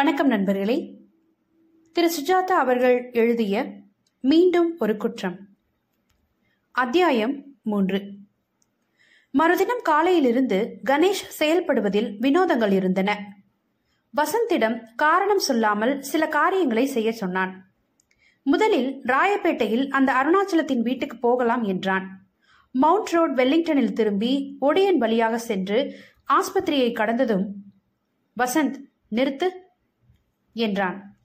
வணக்கம் நண்பர்களே. திரு சுஜாதா அவர்கள் எழுதிய மீண்டும் ஒரு குற்றம். அத்தியாயம் மூன்று. மறுதினம் காலையிலிருந்து கணேஷ் செயல்படுவதில் வினோதங்கள் இருந்தன. வசந்திடம் காரணம் சொல்லாமல் சில காரியங்களை செய்ய சொன்னான். முதலில் ராயப்பேட்டையில் அந்த அருணாச்சலத்தின் வீட்டுக்கு போகலாம் என்றான். மவுண்ட் ரோட் வெல்லிங்டனில் திரும்பி ஒடியன் வழியாக சென்று ஆஸ்பத்திரியை கடந்ததும் வசந்த் நிறுத்து. என்றான்.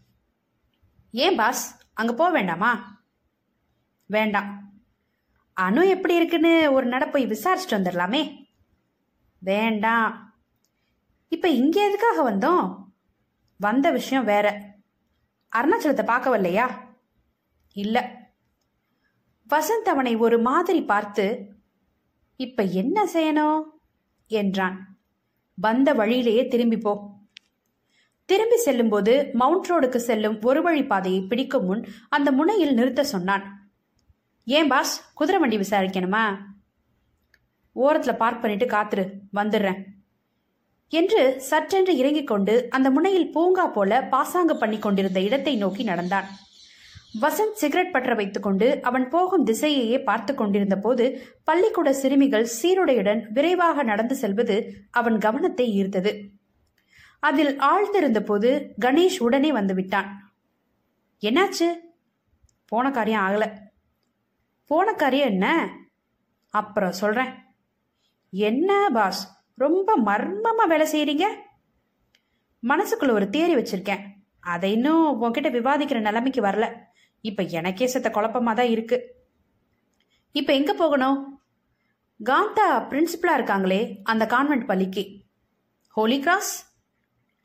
ஏன் பாஸ்? அங்க போக வேண்டாமா? வேண்டாம். அணு எப்படி இருக்குன்னு ஒரு நட போய் விசாரிச்சுட்டு வந்துடலாமே வேண்டாம். இப்ப இங்க எதுக்காக வந்தோம்? வந்த விஷயம் வேற. அருணாச்சலத்தை பார்க்க வரலையா இல்ல. வசந்த் அவனை ஒரு மாதிரி பார்த்து இப்ப என்ன செய்யணும்? என்றான். வந்த வழியிலேயே திரும்பி போ. திரும்பி செல்லும்போது மவுண்ட் ரோடுக்கு செல்லும் ஒரு வழி பாதையை பிடிக்கும் முன் அந்த முனையில் நிறுத்த சொன்னான். ஏன் பாஸ்? குதிரை வண்டி விசாரிக்கணுமா? ஓரத்தில் பார்க் பண்ணிட்டு காத்துரு. வந்துடுறேன். என்று சற்றென்று இறங்கிக் கொண்டு அந்த முனையில் பூங்கா போல பாசாங்கு பண்ணி கொண்டிருந்த இடத்தை நோக்கி நடந்தான். வசந்த் சிகரெட் பற்ற வைத்துக்கொண்டு அவன் போகும் திசையையே பார்த்து கொண்டிருந்த போது பள்ளிக்கூட சிறுமிகள் சீருடையுடன் விரைவாக நடந்து செல்வது அவன் கவனத்தை ஈர்த்தது. அதில் ஆழ்ந்திருந்த போது கணேஷ் உடனே வந்து விட்டான் என்னாச்சு? போன காரியம் ஆகல. போன காரியம் என்ன? அப்புறம் சொல்றேன். என்ன பாஸ்? ரொம்ப மர்மமா வேலை செய்யறீங்க மனசுக்குள்ள ஒரு தேரி வச்சிருக்கேன். அதை இன்னும் உன்கிட்ட விவாதிக்கிற நிலைமைக்கு வரல. இப்ப எனக்கே செத்த குழப்பமா தான் இருக்கு. இப்ப எங்க போகணும்? காந்தா பிரின்சிபலா இருக்காங்களே அந்த கான்வென்ட் பள்ளிக்கு. Holy Cross?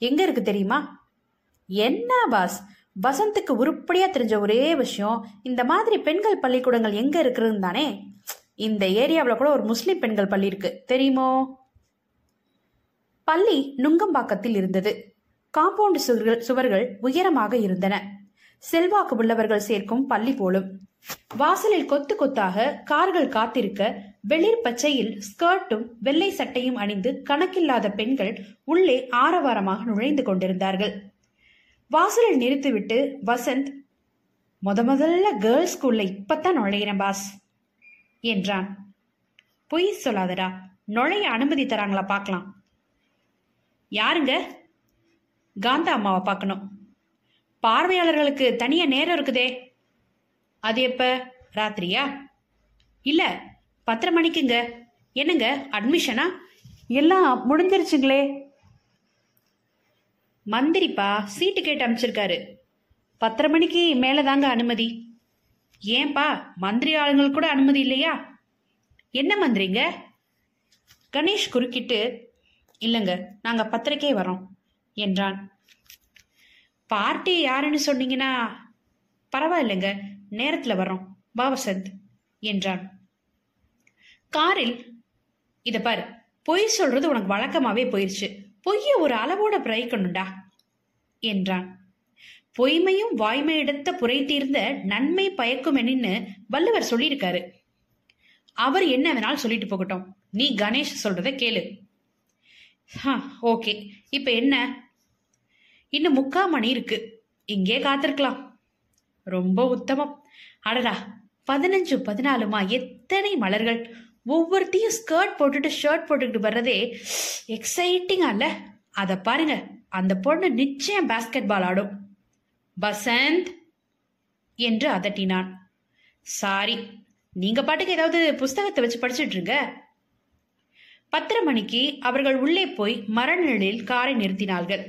எங்க இருக்கு தெரியுமா? என்ன பாஸ் வசந்துக்கு உருப்படியா தெரிஞ்ச ஒரே விஷயம் இந்த மாதிரி பெண்கள் பள்ளிக்கூடங்கள் எங்க இருக்குன்னு தானே? இந்த ஏரியாவில் கூட ஒரு முஸ்லிம் பெண்கள் பள்ளி இருக்கு. தெரியுமோ? பள்ளி நுங்கம்பாக்கத்தில் இருந்தது. காம்பவுண்ட் சுவர்கள் சுவர்கள் உயரமாக இருந்தன. செல்வாக்கு உள்ளவர்கள் சேர்க்கும் பள்ளி போலும். வாசலில் கொத்து கொத்தாக கார்கள் காத்திருக்க வெளிர் பச்சையில் ஸ்கர்ட்டும் வெள்ளை சட்டையும் அணிந்து கணக்கில்லாத பெண்கள் உள்ளே ஆரவாரமாக நுழைந்து கொண்டிருந்தார்கள். வாசலில் நிறுத்திவிட்டு வசந்த் முத முதல்ல கேர்ள்ஸ் ஸ்கூல்ல இப்பத்தான் நுழைகிறேன் பாஸ் என்றான். பொய் சொல்லாதடா நுழைய அனுமதி தராங்களா பார்க்கலாம். யாருங்க? காந்தா அம்மாவை பார்க்கணும். பார்வையாளர்களுக்கு தனியா நேரம் இருக்குதே. அது எப்ப? ராத்திரியா? இல்ல பத்தரை மணிக்குங்க. என்னங்க அட்மிஷனா எல்லாம் முடிஞ்சிருச்சுங்களே. மந்திரிப்பா சீட்டு கேட்டு அனுப்பிச்சிருக்காரு பத்தரை மணிக்கு மேல தாங்க அனுமதி. ஏன்பா மந்திரி ஆளுங்களுக்கு கூட அனுமதி இல்லையா? என்ன மந்திரிங்க? கணேஷ் குறுக்கிட்டு இல்லைங்க நாங்க பத்திரிக்கே வரோம் என்றான். பார்ட்டி யாருன்னு சொன்னீங்கன்னா பரவாயில்லைங்க நேரத்துல வர்றோம் வா வசந்த் என்றான். காரில் இத பாரு பொய் சொல்றது உனக்கு வழக்கமாவே போயிருச்சு. பொய்ய ஒரு அளவோட பிரைக்கணும்டா என்றான். பொய்மையும் வாய்மை எடுத்த புரை தீர்ந்த நன்மை பயக்கும் என்னன்னு வள்ளுவர் சொல்லியிருக்காரு. அவர் என்ன வேணாலும் சொல்லிட்டு போகட்டும். நீ கணேஷ் சொல்றத கேளு. ஓகே. இப்ப என்ன? இன்னும் முக்கா மணி இருக்கு. இங்கே காத்திருக்கலாம். ரொம்ப உத்தமம். அடடா பதினஞ்சு பதினாலுமா? எத்தனை மலர்கள்? ஒவ்வொருத்தையும் ஸ்கர்ட் போட்டுட்டு ஷர்ட் போட்டுக்கிட்டு வர்றதே எக்ஸைட்டிங்கா இல்ல? அத பாருங்க. அந்த பொண்ணு நிச்சயம் பாஸ்கெட் பால் ஆடும். வசந்த் என்று அதட்டினான். சாரி நீங்க பாட்டுக்கு ஏதாவது புஸ்தகத்தை வச்சு படிச்சுட்டு இருங்க. பத்தரை மணிக்கு அவர்கள் உள்ளே போய் மரநிழலில் காரை நிறுத்தினார்கள்.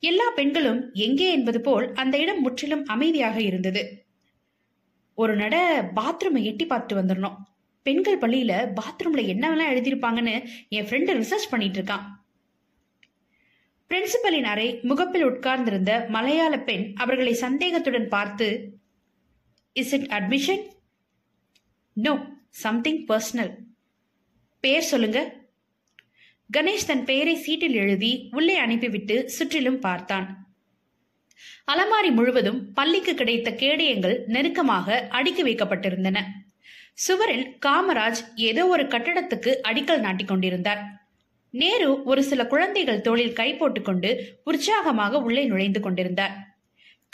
எல்லா பெண்களும் எங்கே என்பது போல் அந்த இடம் முற்றிலும் அமைதியாக இருந்தது. ஒரு நட பாத்ரூமை எட்டி பார்த்துட்டு வந்துடணும். பெண்கள் பள்ளியில பாத்ரூம்ல என்னவெல்லாம் எழுதியிருப்பாங்கன்னு என் ஃப்ரெண்டு ரிசர்ச் பண்ணிட்டு இருக்கான். பிரின்சிபலின் அறை முகப்பில் உட்கார்ந்திருந்த மலையாள பெண் அவர்களை சந்தேகத்துடன் பார்த்து is it admission no something personal பெயர் சொல்லுங்க. கணேஷ் தன் பெயரை சீட்டில் எழுதி உள்ளே அனுப்பிவிட்டு சுற்றிலும் பார்த்தான். அலமாரி முழுவதும் பள்ளிக்கு கிடைத்த கேடயங்கள் நெருக்கமாக அடுக்கி வைக்கப்பட்டிருந்தன. சுவரில் காமராஜ் ஏதோ ஒரு கட்டடத்துக்கு அடிக்கல் நாட்டிக் கொண்டிருந்தார். நேரு ஒரு சில குழந்தைகள் தோளில் கை போட்டுக்கொண்டு உற்சாகமாக உள்ளே நுழைந்து கொண்டிருந்தார்.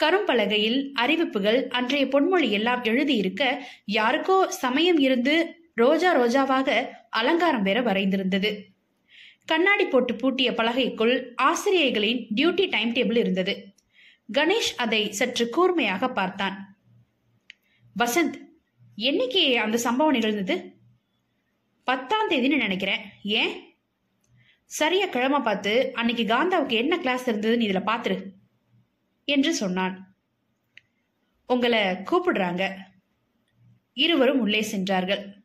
கரும்பலகையில் அறிவிப்புகள் அன்றைய பொன்மொழி எல்லாம் எழுதியிருக்க யாருக்கோ சமயம் இருந்து ரோஜா ரோஜாவாக அலங்காரம் வேற வரைந்திருந்தது. கண்ணாடி போட்டு பூட்டிய பலகைக்குள் ஆசிரியர்களின் டியூட்டி டைம் டேபிள் இருந்தது. கணேஷ் அதை சற்று கூர்மையாக பார்த்தான். வசந்த் என்னைக்கு அந்த சம்பவம் நிகழ்ந்தது? பத்தாம் தேதின்னு நினைக்கிறேன். ஏன்? சரியா கிழமை பார்த்து அன்னைக்கு காந்தாவுக்கு என்ன கிளாஸ் இருந்ததுன்னு இதுல பாத்துரு என்று சொன்னான். உங்களை கூப்பிடுறாங்க. இருவரும் உள்ளே சென்றார்கள்.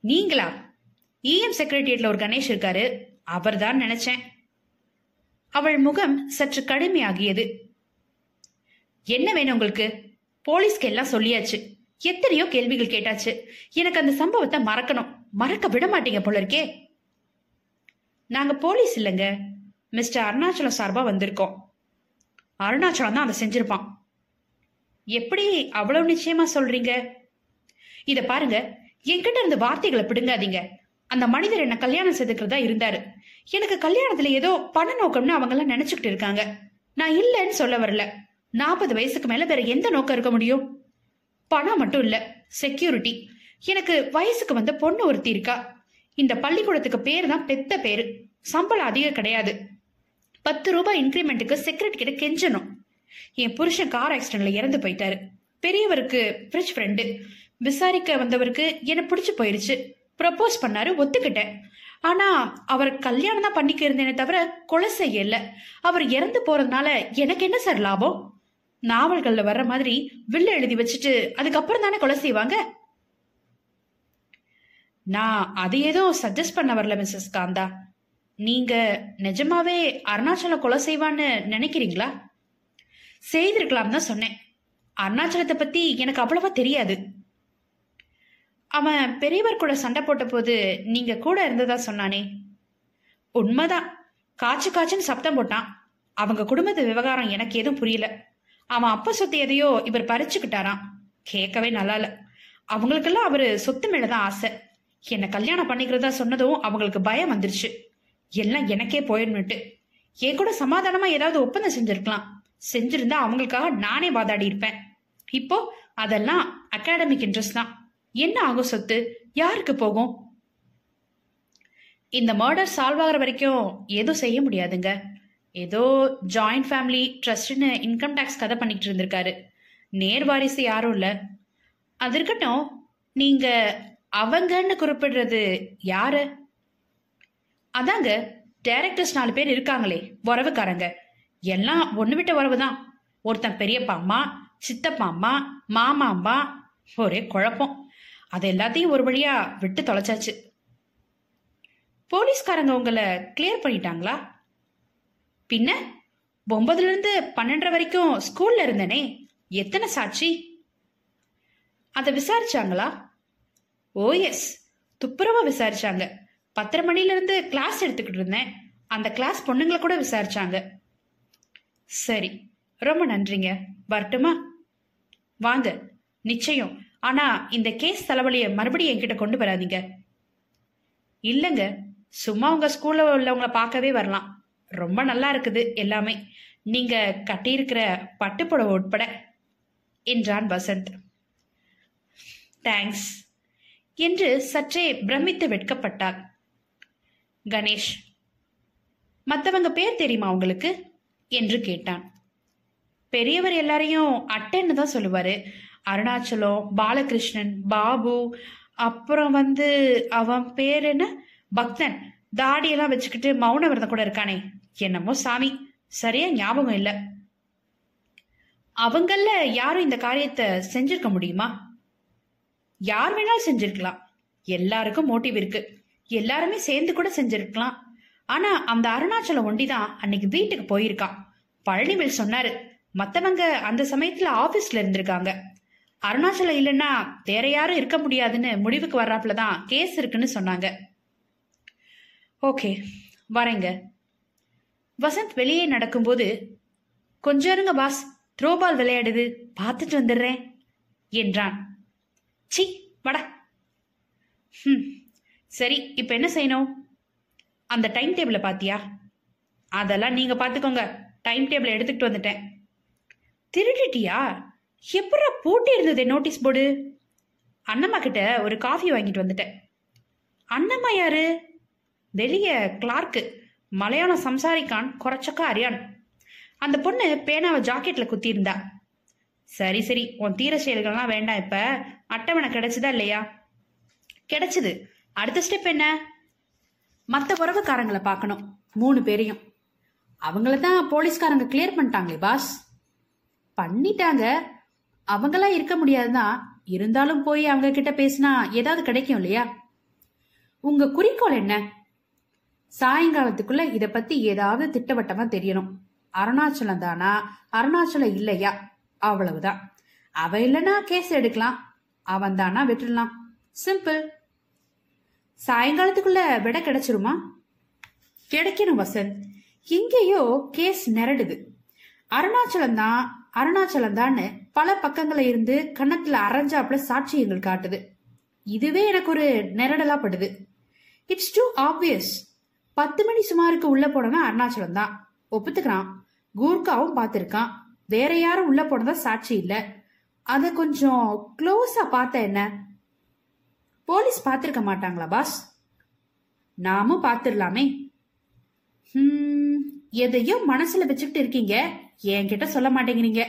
நீங்களா? இஎம் செக்ரட்டரியட்ல ஒரு கணேஷ் இருக்காரு. அவர்தான் நினைச்சேன். அவள் முகம் சற்று கடுமையாகியது. என்ன வேணும் உங்களுக்கு? போலீஸ்க்கு எல்லாம் சொல்லியாச்சு. எத்தனையோ கேள்விகள் கேட்டாச்சு. எனக்கு அந்த சம்பவத்தை மறக்கணும். மறக்க விட மாட்டீங்க போல இருக்கே. நாங்க போலீஸ் இல்லைங்க. மிஸ்டர் அருணாச்சலம் சார்பா வந்திருக்கோம். அருணாச்சலம் தான் அதை செஞ்சிருப்பான். எப்படி அவ்வளவு நிச்சயமா சொல்றீங்க? இத பாருங்க. என்கிட்ட இருந்து வார்த்தைகளை பிடுங்காதீங்க. அந்த மனிதர் என்ன கல்யாணம் செய்துக்கிறதா இருந்தாரு. எனக்கு கல்யாணத்துல ஏதோ பண நோக்கம்னு அவங்க எல்லாம் நினைச்சுக்கிட்டு இருக்காங்க. நான் இல்லைன்னு சொல்ல வரல. நாற்பது வயசுக்கு மேல வேற எந்த நோக்கம் இருக்க முடியும்? பணம் மட்டும் இல்ல செக்யூரிட்டி எனக்கு வயசுக்கு வந்த பொண்ணு ஒருத்தி இருக்கா. இந்த பள்ளிக்கூடத்துக்கு பேர் தான் பெத்த பேரு. சம்பளம் அதிகம் கிடையாது. பத்து ரூபாய் இன்க்ரிமெண்ட்டுக்கு செக்ரட்டரி கிட்ட கெஞ்சணும். என் புருஷன் கார் ஆக்சிடென்ட்ல இறந்து போயிட்டாரு. பெரியவருக்கு ஃப்ரிட்ஜ் ஃப்ரெண்டு விசாரிக்க வந்தவருக்கு என்னை பிடிச்சி போயிருச்சு. ப்ரப்போஸ் பண்ணாரு ஒத்துக்கிட்டேன். ஆனா அவர் கல்யாணம் தான் பண்ணிக்க இருந்தேனே தவிர கொலை செய்யல. அவர் இறந்து போறதுனால எனக்கு என்ன சார் லாபம்? நாவல்கள்ல வர்ற மாதிரி வில்ல எழுதி வச்சுட்டு அதுக்கப்புறம் தானே கொலை செய்வாங்க? நான் அது ஏதோ சஜஸ்ட் பண்ண வரல மிஸ்ஸஸ் காந்தா. நீங்க நிஜமாவே அருணாச்சலம் கொலை செய்வான்னு நினைக்கிறீங்களா? செய்திருக்கலாம் தான் சொன்னேன். அருணாச்சலத்தை பத்தி எனக்கு அவ்வளவா தெரியாது. அவன் பெரியவர் கூட சண்டை போட்ட போது நீங்க கூட இருந்ததா சொன்னானே? உண்மைதான். காய்ச்சு காய்ச்சுன்னு சப்தம் போட்டான். அவங்க குடும்பத்து விவகாரம் எனக்கு எதுவும் புரியல. அவன் அப்பா சொத்து எதையோ இவர் பறிச்சுக்கிட்டாராம். கேட்கவே நல்லா இல்ல. அவங்களுக்கெல்லாம் அவரு சொத்து மேலதான் ஆசை. என்னை கல்யாணம் பண்ணிக்கிறதா சொன்னதும் அவங்களுக்கு பயம் வந்துருச்சு. எல்லாம் எனக்கே போயிடணுட்டு என் கூட சமாதானமா ஏதாவது ஒப்பந்தம் செஞ்சிருக்கலாம். செஞ்சிருந்தா அவங்களுக்காக நானே வாதாடி இருப்பேன். இப்போ அதெல்லாம் அகாடமிக் இன்ட்ரெஸ்ட் தான். என்ன ஆகும் சொத்து? யாருக்கு போகும்? இந்த மர்டர் சால்வ் ஆகிற வரைக்கும் எதுவும் செய்ய முடியாதுங்க. ஏதோ ஜாயிண்ட் ஃபேமிலி ட்ரஸ்ட்னு இன்கம் டேக்ஸ் கதை பண்ணிட்டு இருந்திருக்காரு. நேர் வாரிசு யாரும் இல்லை. அது இருக்கட்டும் நீங்க அவங்கன்னு குறிப்பிடுறது யாரு? அதாங்க டேரக்டர்ஸ் நாலு பேர் இருக்காங்களே உறவுக்காரங்க. எல்லாம் ஒன்று விட்ட உறவு தான் ஒருத்தன் பெரியப்பா அம்மா சித்தப்பா அம்மா மாமா அம்மா ஒரே குழப்பம். அது எல்லாத்தையும் ஒரு வழியா விட்டு தொலைச்சாச்சு. போலீஸ்காரங்க உங்களை கிளியர் பண்ணிட்டாங்களா? பின்ன ஒன்பதுல இருந்து பன்னெண்டரை வரைக்கும் ஸ்கூல்ல இருந்தனே. எத்தனை சாட்சி? அதை விசாரிச்சாங்களா? ஓ எஸ். துப்புரவா விசாரிச்சாங்க. பத்தரை மணில இருந்து கிளாஸ் எடுத்துக்கிட்டு இருந்தேன். அந்த கிளாஸ் பொண்ணுங்களை கூட விசாரிச்சாங்க. சரி ரொம்ப நன்றிங்க. வரட்டுமா? வாங்க. நிச்சயம். ஆனா இந்த கேஸ் தலைவலிய மறுபடியும் என்கிட்ட கொண்டு வராதீங்க. இல்லைங்க சும்மா உங்க ஸ்கூல்ல உள்ளவங்களை பார்க்கவே வரலாம். ரொம்ப நல்லா இருக்குது எல்லாமே. நீங்க கட்டியிருக்கிற பட்டுப்புடவை உட்பட என்றான் வசந்த். தேங்க்ஸ் என்று சற்றே பிரமித்து வெட்கப்பட்டார் கணேஷ் மற்றவங்க பேர் தெரியுமா உங்களுக்கு? என்று கேட்டான். பெரியவர் எல்லாரையும் அட்டைன்னு தான் சொல்லுவாரு. அருணாச்சலம் பாலகிருஷ்ணன் பாபு அப்புறம் வந்து அவன் பேர் என்ன? பக்தன். தாடியெல்லாம் வச்சுக்கிட்டு மௌன விரதம் கூட இருக்கானே. என்னமோ சாமி. சரியா ஞாபகம் இல்லை. அவங்கள யாரும் இந்த காரியத்தை செஞ்சிருக்க முடியுமா? யார் வேணாலும் செஞ்சிருக்கலாம். எல்லாருக்கும் மோட்டிவ் இருக்கு. எல்லாருமே சேர்ந்து கூட செஞ்சிருக்கலாம். ஆனா அந்த அருணாச்சலம் ஒண்டிதான் அன்னைக்கு வீட்டுக்கு போயிருக்கான். பழனிவேல் சொன்னாரு மத்தவங்க அந்த சமயத்துல ஆபீஸ்ல இருந்திருக்காங்க. அருணாச்சலம் இல்லைன்னா வேற யாரும் இருக்க முடியாதுன்னு முடிவுக்கு வர்றாப்புல தான் கேஸ் இருக்குன்னு சொன்னாங்க. ஓகே வரேங்க. வசந்த் வெளியே நடக்கும்போது கொஞ்சம் இருங்க பாஸ். த்ரோபால் விளையாடுது. பார்த்துட்டு வந்துடுறேன் என்றான். சி வட. ம் சரி இப்போ என்ன செய்யணும்? அந்த டைம் டேபிளை பாத்தியா? அதெல்லாம் நீங்க பாத்துக்கோங்க. டைம் டேபிள் எடுத்துக்கிட்டு வந்துட்டேன். திருடிட்டியா? எப்படா போட்டி இருந்தது நோட்டீஸ் போர்டு? அண்ணம்மா கிட்ட ஒரு காஃபி வாங்கிட்டு வந்துட்டேன். அண்ணம்மா யாரு? வெளிய கிளார்க்கு. மலையாளம் சம்சாரிக்கான் குறைச்சக்கா அறியான் அந்த பொண்ணு பேனாவை ஜாக்கெட்ல குத்தியிருந்தா. சரி சரி உன் தீர செயல்கள்லாம் வேண்டாம் இப்ப. அட்டவணை கிடைச்சதா இல்லையா? கிடைச்சது. அடுத்த ஸ்டெப் என்ன? மற்ற உறவுக்காரங்களை பார்க்கணும். மூணு பேரையும். அவங்கள தான் போலீஸ்காரங்க கிளியர் பண்ணிட்டாங்களே பாஸ் பண்ணிட்டாங்க. அவங்களாம் இருக்க முடியாதுதான் இருந்தாலும் போய் அவங்க கிட்ட பேசினா ஏதாவது கிடைக்கும் இல்லையா? உங்க குறிக்கோள் என்ன? சாயங்காலத்துக்குள்ள இத பத்தி ஏதாவது திட்டவட்டமா தெரியணும். அருணாச்சலம் தானா? அருணாச்சலம் இல்லையா? அவ்வளவுதான். அவ இல்லனா கேஸ் எடுக்கலாம். அவன் தானா விட்டுடலாம். சிம்பிள் சாயங்காலத்துக்குள்ள விட கிடைச்சிருமா? கிடைக்கணும் வசந்த். எங்கேயோ கேஸ் நிரடுது. அருணாச்சலம் தான் அருணாச்சலம் தான் பல பக்கங்கள இருந்து கன்னத்துல அரைஞ்சாப்புல சாட்சியங்கள் காட்டுது. இதுவே எனக்கு ஒரு நிரடலா படுது இட்ஸ் டூ ஆப்வியஸ் பத்து மணி சுமாருக்கு உள்ள போனவன் அருணாச்சலம் தான். ஒப்புத்துக்கிறான். கூர்காவும் பார்த்திருக்கான். வேற யாரும் உள்ள போனதா சாட்சி இல்ல. அத கொஞ்சம் க்ளோஸா பார்த்த என்ன? போலீஸ் பார்த்திருக்க மாட்டாங்களா பாஸ் நாமும் பார்த்திடலாமே எதையும் மனசுல வச்சுக்கிட்டு இருக்கீங்க. என்கிட்ட சொல்ல மாட்டேங்கிறீங்க.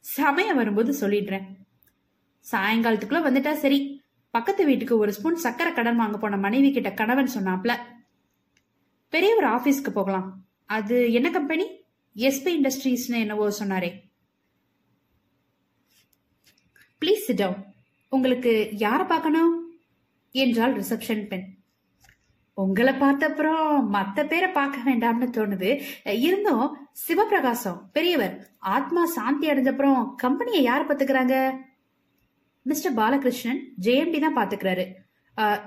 சமயம் வரும்போது சொல்லிடுறேன். சாயங்காலத்துக்குள்ள வந்துட்டா சரி. பக்கத்து வீட்டுக்கு ஒரு ஸ்பூன் சக்கரை கடன் வாங்க போன மனைவி கிட்ட கணவன் சொன்னாப்ல. பெரிய ஒரு ஆபீஸ்க்கு போகலாம். அது என்ன கம்பெனி? எஸ்பி இண்டஸ்ட்ரீஸ்னு என்னவோ சொன்னாரே. ப்ளீஸ் சிட் டவுன் உங்களுக்கு யாரை பார்க்கணும்? என்றாள் ரிசப்ஷன் பெண். உங்களை பார்த்தப்புறம் மத்த பேரை பார்க்க வேண்டாம்னு தோணுது. இருந்தும் சிவபிரகாசம் பெரியவர் ஆத்மா சாந்தி அடைஞ்சப்புறம் கம்பெனியை யார் பாத்துக்கிறாங்க மிஸ்டர் பாலகிருஷ்ணன் ஜேஎம்டி தான் பாத்துக்கிறாரு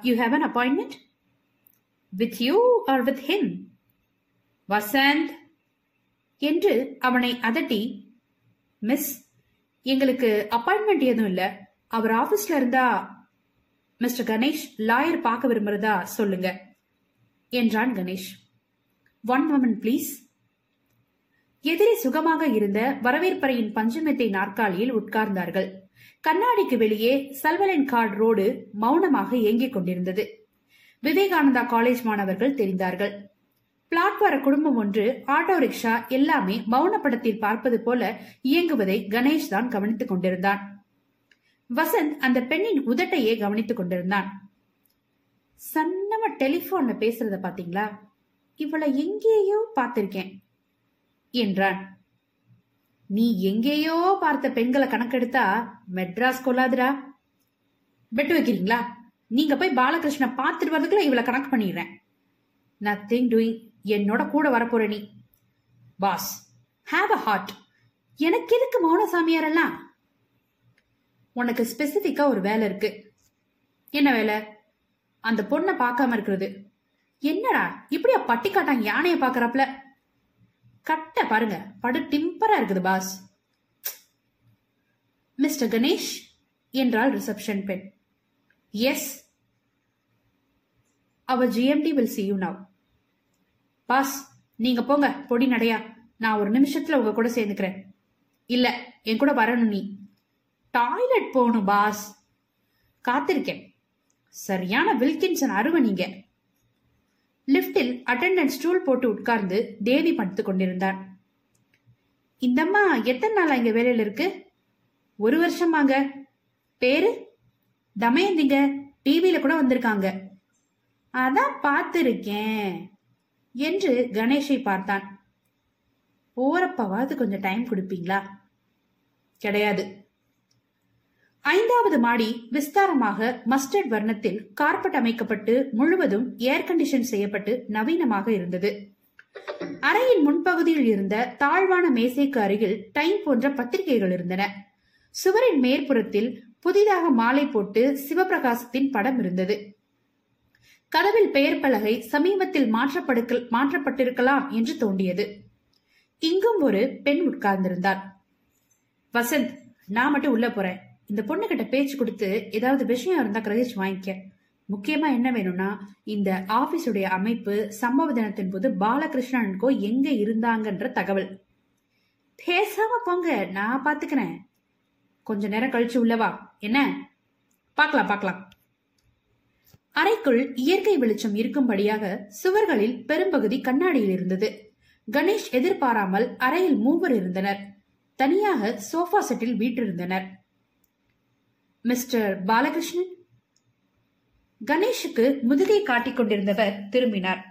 you have an appointment with you are with him Vasanth. என்று அவனை அதட்டி மிஸ் எங்களுக்கு அப்பாயின்மெண்ட் எதுவும் இல்ல. அவர் ஆபீஸ்ல இருந்தா மிஸ்டர் கணேஷ் லாயர் பார்க்க விரும்புறதா சொல்லுங்க என்றான் கணேஷ். ஒன் மொமெண்ட் ப்ளீஸ் எதிரே சுகமாக இருந்த வரவேற்பறையின் பஞ்சமெத்தை நாற்காலியில் உட்கார்ந்தார்கள். கண்ணாடிக்கு வெளியே சல்வலன் கார்டு ரோடு மௌனமாக இயங்கிக் கொண்டிருந்தது. விவேகானந்தா காலேஜ் மாணவர்கள் தெரிந்தார்கள். பிளாட்பார குடும்பம் ஒன்று ஆட்டோ ரிக்ஷா எல்லாமே மௌன படத்தில் பார்ப்பது போல இயங்குவதை கணேஷ் தான் கவனித்துக் கொண்டிருந்தான். வசந்த் அந்த பெண்ணின் உதட்டையே கவனித்துக் கொண்டிருந்தான். சன்னம டெலிபோன்ல பேசுறத பாத்தீங்களா? இவளை எங்கேயோ பார்த்திருக்கேன் என்றான். நீ எங்கேயோ பார்த்த பெண்களை கணக்கெடுத்தா மெட்ராஸ் கொள்ளாதுடா. பெட்டு வைக்கிறீங்களா? நீங்க போய் பாலகிருஷ்ண பார்த்துட்டு வரதுக்குள்ள இவளை கனெக்ட் பண்ணிடுறேன். நத்திங் டூயிங் என்னோட கூட வரப்போற நீ. பாஸ் ஹாவ் அ ஹார்ட் எனக்கு எதுக்கு மௌன சாமியாரெல்லாம் உனக்கு ஸ்பெசிபிக்கா ஒரு வேலை இருக்கு. என்ன வேலை? அந்த பொண்ணை பார்க்காம இருக்கிறது. என்னடா இப்படியா பட்டி காட்டான் யானைய பாக்குறப்பல கட்ட பாருங்க படு டிம்பரா இருக்குது பாஸ் மிஸ்டர் கணேஷ் என்றாள் ரிசப்ஷன் பெண். Yes our GMD will see you now. Boss நீங்க போங்க. பொடி நடையா. நான் ஒரு நிமிஷத்துல உங்க கூட சேர்ந்துக்கிறேன். இல்ல என் கூட வரணும் நீ. டாய்லெட் போகணும் பாஸ் காத்திருக்கேன். சரியான வில்கின்சன் அருவ நீங்க. லிப்டில் அட்டெண்டன்ட் ஸ்டூல் போட்டு உட்கார்ந்து தேவி படுத்துக் கொண்டிருந்தார். இந்தம்மா எத்தனை நாளா இங்க வேலையில இருக்கு? ஒரு வருஷமாங்க. பேரு? தமயந்திங்க டிவியில கூட வந்திருக்காங்க. அதான் பார்த்திருக்கேன் என்று கணேஷை பார்த்தான். போறப்பவாது கொஞ்சம் டைம் கொடுப்பீங்களா? கிடையாது. ஐந்தாவது மாடி விஸ்தாரமாக மஸ்டர்ட் வர்ணத்தில் கார்பெட் அமைக்கப்பட்டு முழுவதும் ஏர் கண்டிஷன் செய்யப்பட்டு நவீனமாக இருந்தது. அறையின் முன்பகுதியில் இருந்த தாழ்வான மேசைக்கு அருகில் டைம் போன்ற பத்திரிகைகள் இருந்தன. சுவரின் மேற்புறத்தில் புதிதாக மாலை போட்டு சிவபிரகாசத்தின் படம் இருந்தது. கதவில் பெயர் பலகை சமீபத்தில் மாற்றப்படுக்க மாற்றப்பட்டிருக்கலாம் என்று தோண்டியது இங்கும் ஒரு பெண் உட்கார்ந்திருந்தார் வசந்த் நான் மட்டும் உள்ள போறேன். இந்த பொண்ணு கிட்ட பேச்சு கொடுத்து ஏதாவது விஷயம் இருந்தா கிரகிச்சு வாங்கிக்க. முக்கியமா என்ன வேணும்னா இந்த ஆபீஸுடைய அமைப்பு சம்பவ தினத்தின் போது பாலகிருஷ்ணனுக்கோ எங்க இருந்தாங்கன்ற தகவல். பேசாம போங்க நான் பாத்துக்கிறேன். கொஞ்ச நேரம் கழிச்சு உள்ளவா என்ன? பார்க்கலாம் பார்க்கலாம். அறைக்குள் இயற்கை வெளிச்சம் இருக்கும்படியாக சுவர்களில் பெரும்பகுதி கண்ணாடியில் இருந்தது. கணேஷ் எதிர்பாராமல் அறையில் மூவர் இருந்தனர். தனியாக சோஃபா செட்டில் வீற்றிருந்தனர். மிஸ்டர் பாலகிருஷ்ணன்? கணேஷுக்கு முதுகை காட்டிக் கொண்டிருந்தவர் திரும்பினார்.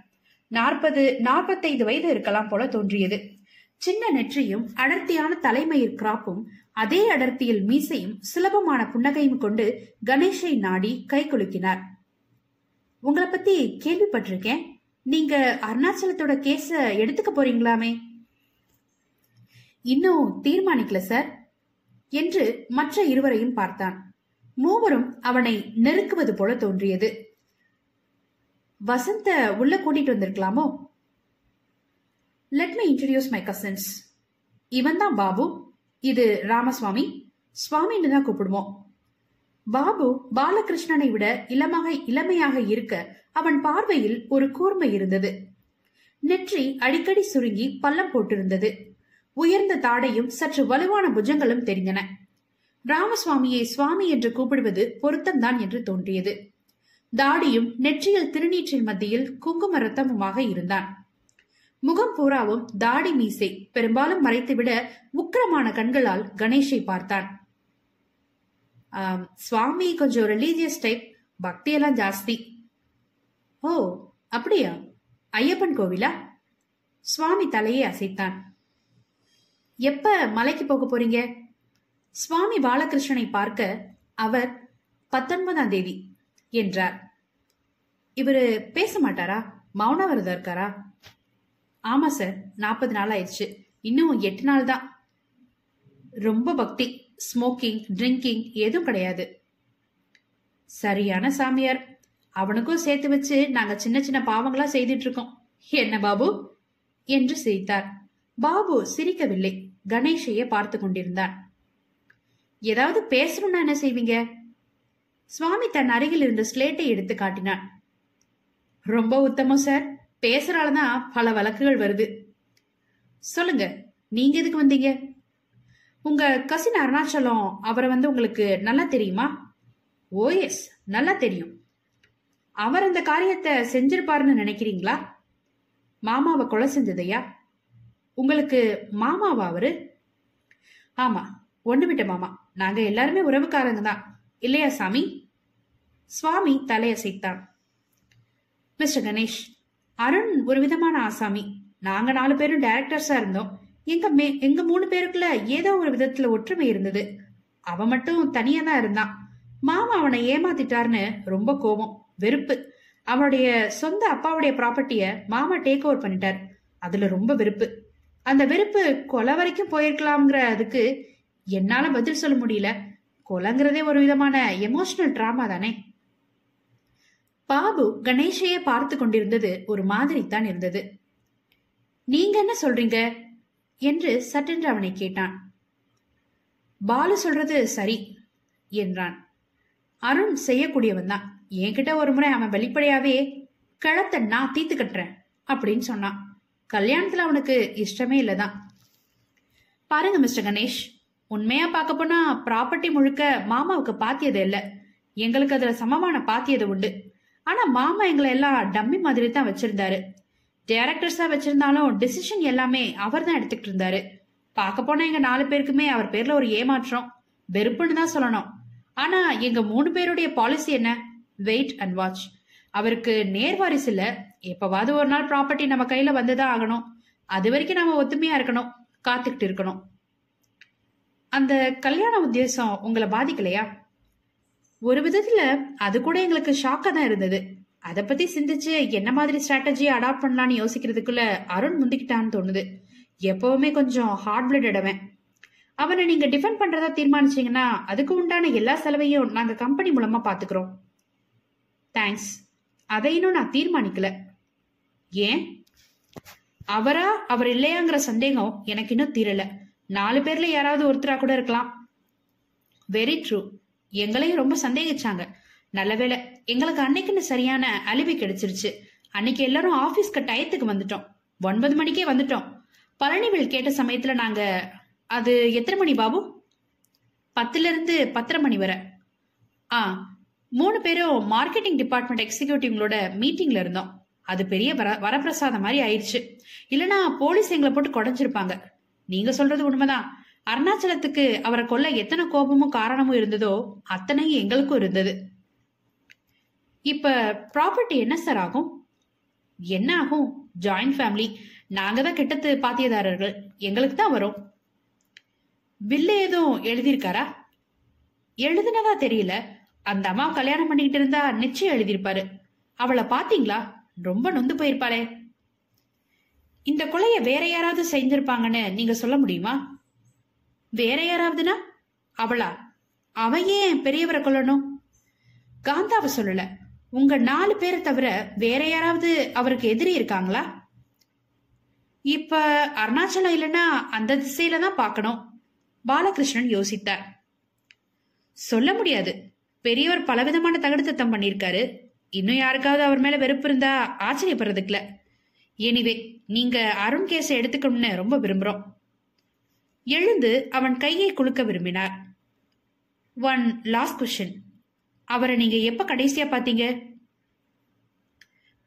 நாற்பது நாற்பத்தைந்து வயது இருக்கலாம் போல தோன்றியது. சின்ன நெற்றியும் அடர்த்தியான தலைமயிர் கிராப்பும் அதே அடர்த்தியில் மீசையும் சுலபமான புன்னகையும் கொண்டு கணேஷை நாடி கை குலுக்கினார். உங்களை பத்தி கேள்விப்பட்டிருக்கேன். நீங்க அருணாச்சலத்தோட கேஸ எடுத்துக்க போறீங்களாமே? இன்னும் தீர்மானிக்கல சார் என்று மற்ற இருவரையும் பார்த்தான். மூவரும் அவனை நெருக்குவது போல தோன்றியது. வசந்த உள்ள கூட்டிட்டு வந்திருக்கலாமோ? Let me introduce my cousins இவன் தான் பாபு. இது ராமசுவாமி. சுவாமின்னு தான் கூப்பிடுவோம். பாபு பாலகிருஷ்ணனை விட இளமாக இளமையாக இருக்க அவன் பார்வையில் ஒரு கூர்மை இருந்தது. நெற்றி அடிக்கடி சுருங்கி பள்ளம் போட்டிருந்தது. உயர்ந்த தாடையும் சற்று வலுவான புஜங்களும் தெரிந்தன. ராமசுவாமியை சுவாமி என்று கூப்பிடுவது பொருத்தம்தான் என்று தோன்றியது. தாடியும் நெற்றியில் திருநீற்றின் மத்தியில் குங்கும ரத்தமுமாக இருந்தான். முகம் பூராவும் தாடி மீசை. பெரும்பாலும் மறைத்துவிட உக்கிரமான கண்களால் கணேஷை பார்த்தான். சுவாமி கொஞ்சம் ரிலீஜியஸ் டைப் பக்தியெல்லாம் ஜாஸ்தி. ஓ அப்படியா? ஐயப்பன் கோவிலா? சுவாமி தலையை அசைத்தான். எப்ப மலைக்கு போக போறீங்க? சுவாமி பாலகிருஷ்ணனை பார்க்க அவர் பத்தொன்பதாம் தேதி என்றார். இவரு பேச மாட்டாரா? மௌனவரதா இருக்காரா? ஆமாம் சார் நாற்பது நாள் ஆயிடுச்சு. இன்னும் எட்டு நாள் தான். ரொம்ப பக்தி. ஸ்மோக்கிங் ட்ரிங்கிங் எதுவும் கிடையாது. சரியான சாமியார். அவனுக்கும் சேர்த்து வச்சு நாங்க சின்ன சின்ன பாவங்களா செய்துட்டு இருக்கோம் என்ன பாபு? என்று சிரித்தார். பாபு சிரிக்கவில்லை. கணேஷையே பார்த்து கொண்டிருந்தான். ஏதாவது பேசணும்னா என்ன செய்வீங்க? சுவாமி தன் அருகில் இருந்த ஸ்லேட்டை எடுத்து காட்டினான். ரொம்ப உத்தமம் சார். பேசுறாலதான் பல வழக்குகள் வருது. சொல்லுங்க நீங்க எதுக்கு வந்தீங்க? உங்க கசின் அருணாச்சலம் அவரை வந்து உங்களுக்கு நல்லா தெரியுமா? ஓ எஸ் நல்லா தெரியும். அவர் அந்த காரியத்தை செஞ்சிருப்பாருன்னு நினைக்கிறீங்களா? மாமாவை கொலை செஞ்சதையா உங்களுக்கு மாமாவா அவரு? ஆமா ஒண்ணு விட்ட மாமா. நாங்க எல்லாருமே உறவுக்காரங்க தான். இல்லையா சாமி? சுவாமி தலையசைத்தான். மிஸ்டர் கணேஷ் அருண் ஒரு விதமான ஆசாமி. நாங்க நாலு பேரும் டைரக்டர்ஸா இருந்தோம். எங்க மே எங்க மூணு பேருக்குள்ள ஏதோ ஒரு விதத்துல ஒற்றுமை இருந்தது. அவன் மட்டும் தனியா தான் இருந்தான் மாமா அவனை ஏமாத்திட்டாருன்னு ரொம்ப கோபம் வெறுப்பு. அவனுடைய சொந்த அப்பாவுடைய ப்ராப்பர்ட்டிய மாமா டேக் ஓவர் பண்ணிட்டார். அதுல ரொம்ப வெறுப்பு. அந்த வெறுப்பு கொலை வரைக்கும் போயிருக்கலாம்ங்கிற அதுக்கு என்னால பதில் சொல்ல முடியல. கொலைங்கிறதே ஒரு விதமான எமோஷனல் டிராமா தானே. பாபு கணேஷையே பார்த்து கொண்டிருந்தது ஒரு மாதிரி தான் இருந்தது. நீங்க என்ன சொல்றீங்க? என்று சட்டென்று அவனை கேட்டான். பாலு சொல்றது சரி என்றான். அருண் செய்யக்கூடியவன் தான். என்கிட்ட ஒரு முறை அவன் வெளிப்படையாவே களத்தை நான் தீத்து கட்டுறேன் அப்படின்னு சொன்னான். கல்யாணத்துல அவனுக்கு இஷ்டமே இல்லதான் பாருங்க மிஸ்டர் கணேஷ். உண்மையா பார்க்க போனா ப்ராப்பர்ட்டி முழுக்க மாமாவுக்கு பாத்தியது இல்ல. எங்களுக்கு அதுல சமமான பாத்தியது உண்டு. ஆனா மாமா எங்களை எல்லாம் டம்மி மாதிரி தான் வச்சிருந்தாரு டைரக்டர்ஸா வச்சிருந்தாலும் டிசிஷன் எல்லாமே அவர் தான் எடுத்துக்கிட்டு இருந்தாரு. பார்க்க போனா எங்க நாலு பேருக்குமே அவர் பேர்ல ஒரு ஏமாற்றம். வெறுப்புன்னு தான் சொல்லணும். ஆனா எங்க மூணு பேருடைய பாலிசி என்ன? வெயிட் அண்ட் வாட்ச் அவருக்கு நேர்வாரிசு இல்ல. எப்பவாவது ஒரு நாள் ப்ராப்பர்ட்டி நம்ம கையில வந்துதான் ஆகணும். அது வரைக்கும் நாம ஒத்துமையா இருக்கணும். காத்துக்கிட்டு இருக்கணும். அந்த கல்யாண உத்தேசம் உங்களை பாதிக்கலையா? ஒரு விதத்துல அது கூட எங்களுக்கு ஷாக்கா தான் இருந்தது. அதை பத்தி சிந்திச்சு என்ன மாதிரி ஸ்ட்ராட்டஜியை அடாப்ட் பண்ணலாம்னு யோசிக்கிறதுக்குள்ள அருண் முந்திக்கிட்டான்னு தோணுது. எப்பவுமே கொஞ்சம் ஹார்ட் பிளட் இடவன் அவனை நீங்க டிஃபெண்ட் பண்றதா தீர்மானிச்சீங்கன்னா அதுக்கு உண்டான எல்லா செலவையும் நாங்க கம்பெனி மூலமா பாத்துக்கிறோம். தேங்க்ஸ் அதை இன்னும் நான் தீர்மானிக்கல. ஏன்? அவரா அவர் இல்லையாங்கிற சந்தேகம் எனக்கு இன்னும் தீரல. நாலு பேர்ல யாராவது ஒருத்தரா கூட இருக்கலாம். வெரி ட்ரூ எங்களையும் ரொம்ப சந்தேகிச்சாங்க. நல்ல வேளை எங்களுக்கு அன்னைக்குன்னு சரியான அலிபி கிடைச்சிருச்சு. அன்னைக்கு எல்லாரும் ஆபீஸ்க்கு டயத்துக்கு வந்துட்டோம். ஒன்பது மணிக்கே வந்துட்டோம். பழனிவேல் கேட்ட சமயத்துல நாங்க அது எத்தனை மணி பாபு? பத்துல இருந்து பத்தரை மணி வரை. ஆ மூணு பேரும் மார்க்கெட்டிங் டிபார்ட்மெண்ட் எக்ஸிக்யூட்டிவ்களோட மீட்டிங்ல இருந்தோம். அது பெரிய வர வரப்பிரசாதம் மாதிரி ஆயிடுச்சு. இல்லனா போலீஸ் எங்களை போட்டு குடைஞ்சிருப்பாங்க. நீங்க சொல்றது உண்மைதான். அருணாச்சலத்துக்கு அவரை கொல்ல எத்தனை கோபமும் காரணமும் இருந்ததோ அத்தனையும் எங்களுக்கும் இருந்தது. இப்ப ப்ராப்பர்ட்டி என்ன சார் ஆகும்? என்ன ஆகும்? ஜாயிண்ட் ஃபேமிலி நாங்க தான் கிட்டத்து பாத்தியதாரர்கள். எங்களுக்கு தான் வரும். பில்லு எதுவும் எழுதியிருக்காரா? எழுதுனதா தெரியல. அந்த அம்மா கல்யாணம் பண்ணிக்கிட்டு இருந்தா நிச்சயம் எழுதியிருப்பாரு. அவளை பாத்தீங்களா ரொம்ப நொந்து போயிருப்பாளே. இந்த கொலைய வேற யாராவது செஞ்சிருப்பாங்கன்னு நீங்க சொல்ல முடியுமா? வேற யாராவதுனா அவளா? அவ ஏன் பெரியவரை கொல்லணும்? காந்தாவை சொல்லல. உங்க நாலு பேரை தவிர வேற யாராவது அவருக்கு எதிரி இருக்காங்களா? இப்ப அருணாச்சலம் இல்லைன்னா அந்த திசையில தான் பார்க்கணும். பாலகிருஷ்ணன் யோசித்தார். சொல்ல முடியாது. பெரியவர் பலவிதமான தகுடுத்தம் பண்ணியிருக்காரு. இன்னும் யாருக்காவது அவர் மேல வெறுப்பு இருந்தா ஆச்சரியப்படுறதுக்குல. எனிவே நீங்க அருண் கேஸை எடுத்துக்கணும்னு ரொம்ப விரும்புறோம். எழுந்து அவன் கையை குலுக்க விரும்பினார். ஒன் லாஸ்ட் கொஸ்டின் அவரை நீங்க எப்ப கடைசியா பாத்தீங்க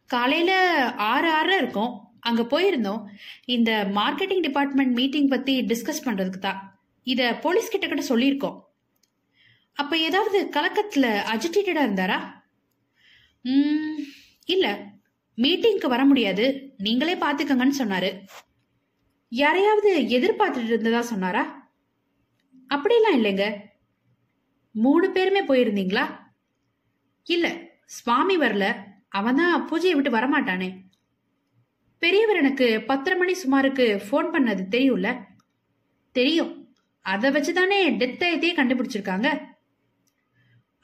காலையில ஆறு ஆறு இருக்கும். அங்க போயிருந்தோம். இந்த மார்க்கெட்டிங் டிபார்ட்மெண்ட் மீட்டிங் பத்தி டிஸ்கஸ் பண்றதுக்கு தான். இத போலீஸ் கிட்ட கிட்ட சொல்லியிருக்கோம். அப்ப ஏதாவது கலக்கத்துல அஜிடேட்டடா இருந்தாரா? இல்ல. மீட்டிங்க்கு வர முடியாது. நீங்களே பாத்துக்கங்கன்னு சொன்னாரு. யாரையாவது எதிர்பார்த்துட்டு இருந்ததா சொன்னாரா? அப்படிலாம் இல்லைங்க. மூணு பேருமே போயிருந்தீங்களா? இல்ல சுவாமி வரல. அவன் தான் பூஜையை விட்டு வரமாட்டானே. பெரியவர் எனக்கு பத்தரை மணி சுமாருக்கு ஃபோன் பண்ணது தெரியும்ல? தெரியும். அதை வச்சுதானே டெத் ஆயத்தையே கண்டுபிடிச்சிருக்காங்க.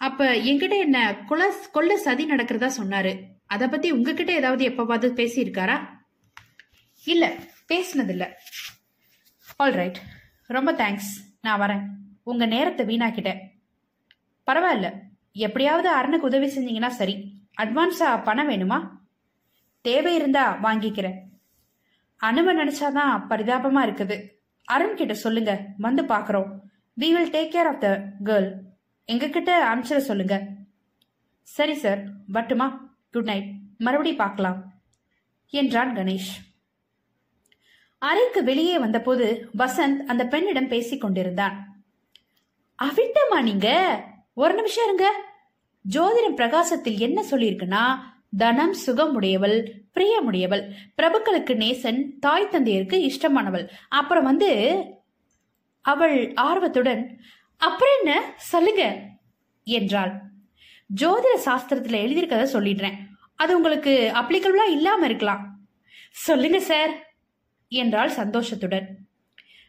அப்ப என்கிட்ட என்ன கொல கொல்ல சதி நடக்கிறதா சொன்னாரு. அத பத்தி உங்ககிட்ட ஏதாவது எப்பவாவது பேசியிருக்காரா? இல்ல பேசினதில்ல. ஆல்ரைட் ரொம்ப தேங்க்ஸ் நான் வரேன். உங்க நேரத்தை வீணாக்கிட்டேன். பரவாயில்ல. எப்படியாவது அருணுக்கு உதவி செஞ்சீங்கன்னா சரி. அட்வான்ஸா பணம் வேணுமா? தேவை இருந்தா வாங்கிக்கிறேன். அனும நினைச்சாதான் பரிதாபமா இருக்குது. அருண் கிட்ட சொல்லுங்க. வந்து பாக்குறோம் we will take care of the girl எங்ககிட்ட அனுப்பிச்சிட சொல்லுங்க. சரி சார் வட்டுமா குட் நைட் மறுபடி பார்க்கலாம். என்றான் கணேஷ். அறைக்கு வெளியே வந்தபோது வசந்த் அந்த பெண்ணிடம் பேசிக் கொண்டிருந்தான். அவிட்டமா நீங்க? ஒரு நிமிஷம் இருங்க. ஜோதிடம் பிரகாசத்தில் என்ன சொல்லியிருக்குன்னா தனம் சுகமுடையவள் பிரியமுடையவள் பிரபுக்களுக்கு நேசன் தாய் தந்தையருக்கு இஷ்டமானவள். அப்புறம் வந்து அவள் ஆர்வத்துடன் அப்புறம் என்ன? சொல்லுங்க என்றாள். ஜோதிட சாஸ்திரத்துல எழுதியிருக்கத சொல்லிடுறேன். அது உங்களுக்கு அப்ளிகபிளா இல்லாம இருக்கலாம். சொல்லுங்க சார் என்றாள் சந்தோஷத்துடன்.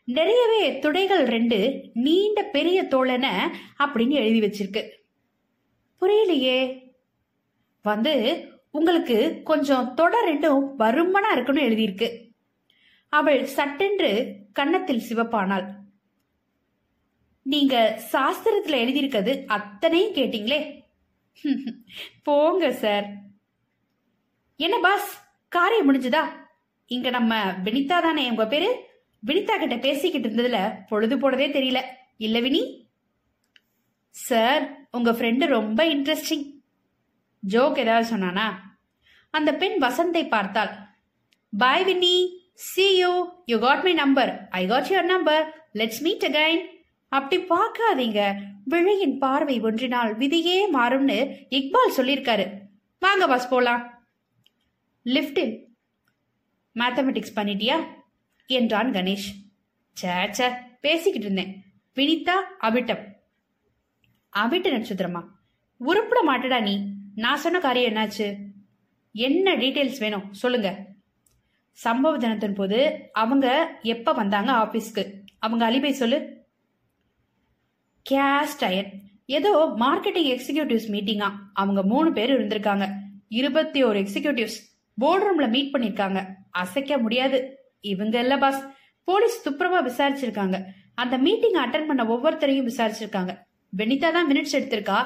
நிறையவே துடைகள் ரெண்டு நீண்ட பெரிய தோழன அப்படின்னு எழுதி வச்சிருக்கு. புரியலையே. வந்து உங்களுக்கு கொஞ்சம் தொட ரெண்டும் வருமனா இருக்குன்னு எழுதியிருக்கு. அவள் சட்டென்று கன்னத்தில் சிவப்பானாள். நீங்க சாஸ்திரத்துல எழுதியிருக்கிறது அத்தனையும் கேட்டீங்களே. போங்க சார். என்ன பாஸ்? காரியம் முடிஞ்சுதா? இங்க நம்ம வினிதா தானே? உங்க பேரு? வினிதா கிட்ட பேசிக்கிட்டு இருந்ததுல பொழுது போனதே தெரியல. இல்ல வினி? சார் உங்க ஃப்ரெண்டு ரொம்ப இன்ட்ரெஸ்டிங் ஜோக் ஏதாவது சொன்னானா? அந்த பெண் வசந்தை பார்த்தாள். Bye Winnie see you you got my number I got your number let's meet again அப்படி பார்க்காதீங்க. விழியின் பார்வை ஒன்றினால் விதியே மாறும்னு இக்பால் சொல்லியிருக்காரு. வாங்க பாஸ் போலாம். லிஃப்டில் மேத்தமெட்டிக்ஸ் பண்ணிட்டியா? என்றான் கணேஷ். சே பேசிக்கிட்டு இருந்தேன். வினிதா அபிட்டம். அபிட்ட நட்சத்திரமா? உருப்பிட மாட்டடா நீ. நான் சொன்ன காரியம் என்னாச்சு? என்ன டீட்டெயில்ஸ் வேணும்? சொல்லுங்க. சம்பவ தினத்தின் போது அவங்க எப்ப வந்தாங்க ஆபீஸ்க்கு? அவங்க அலிபை சொல்லு. Cast iron. ஏதோ மார்க்கெட்டிங் எக்ஸிகியூட்டிவ்ஸ் மீட்டிங்கா? அவங்க மூணு பேர் இருந்திருக்காங்க. இருபத்தி ஒரு எக்ஸிகியூட்டிவ்ஸ் போர்ட் ரூம்ல மீட் பண்ணிருக்காங்க. அசைக்க முடியாது. இவங்க இல்ல பாஸ் போலீஸ் துப்புரவா விசாரிச்சிருக்காங்க. அந்த மீட்டிங் அட்டன் பண்ண ஒவ்வொருத்தரையும் விசாரிச்சிருக்காங்க. வெனிதா தான் மினிட்ஸ் எடுத்திருக்கா.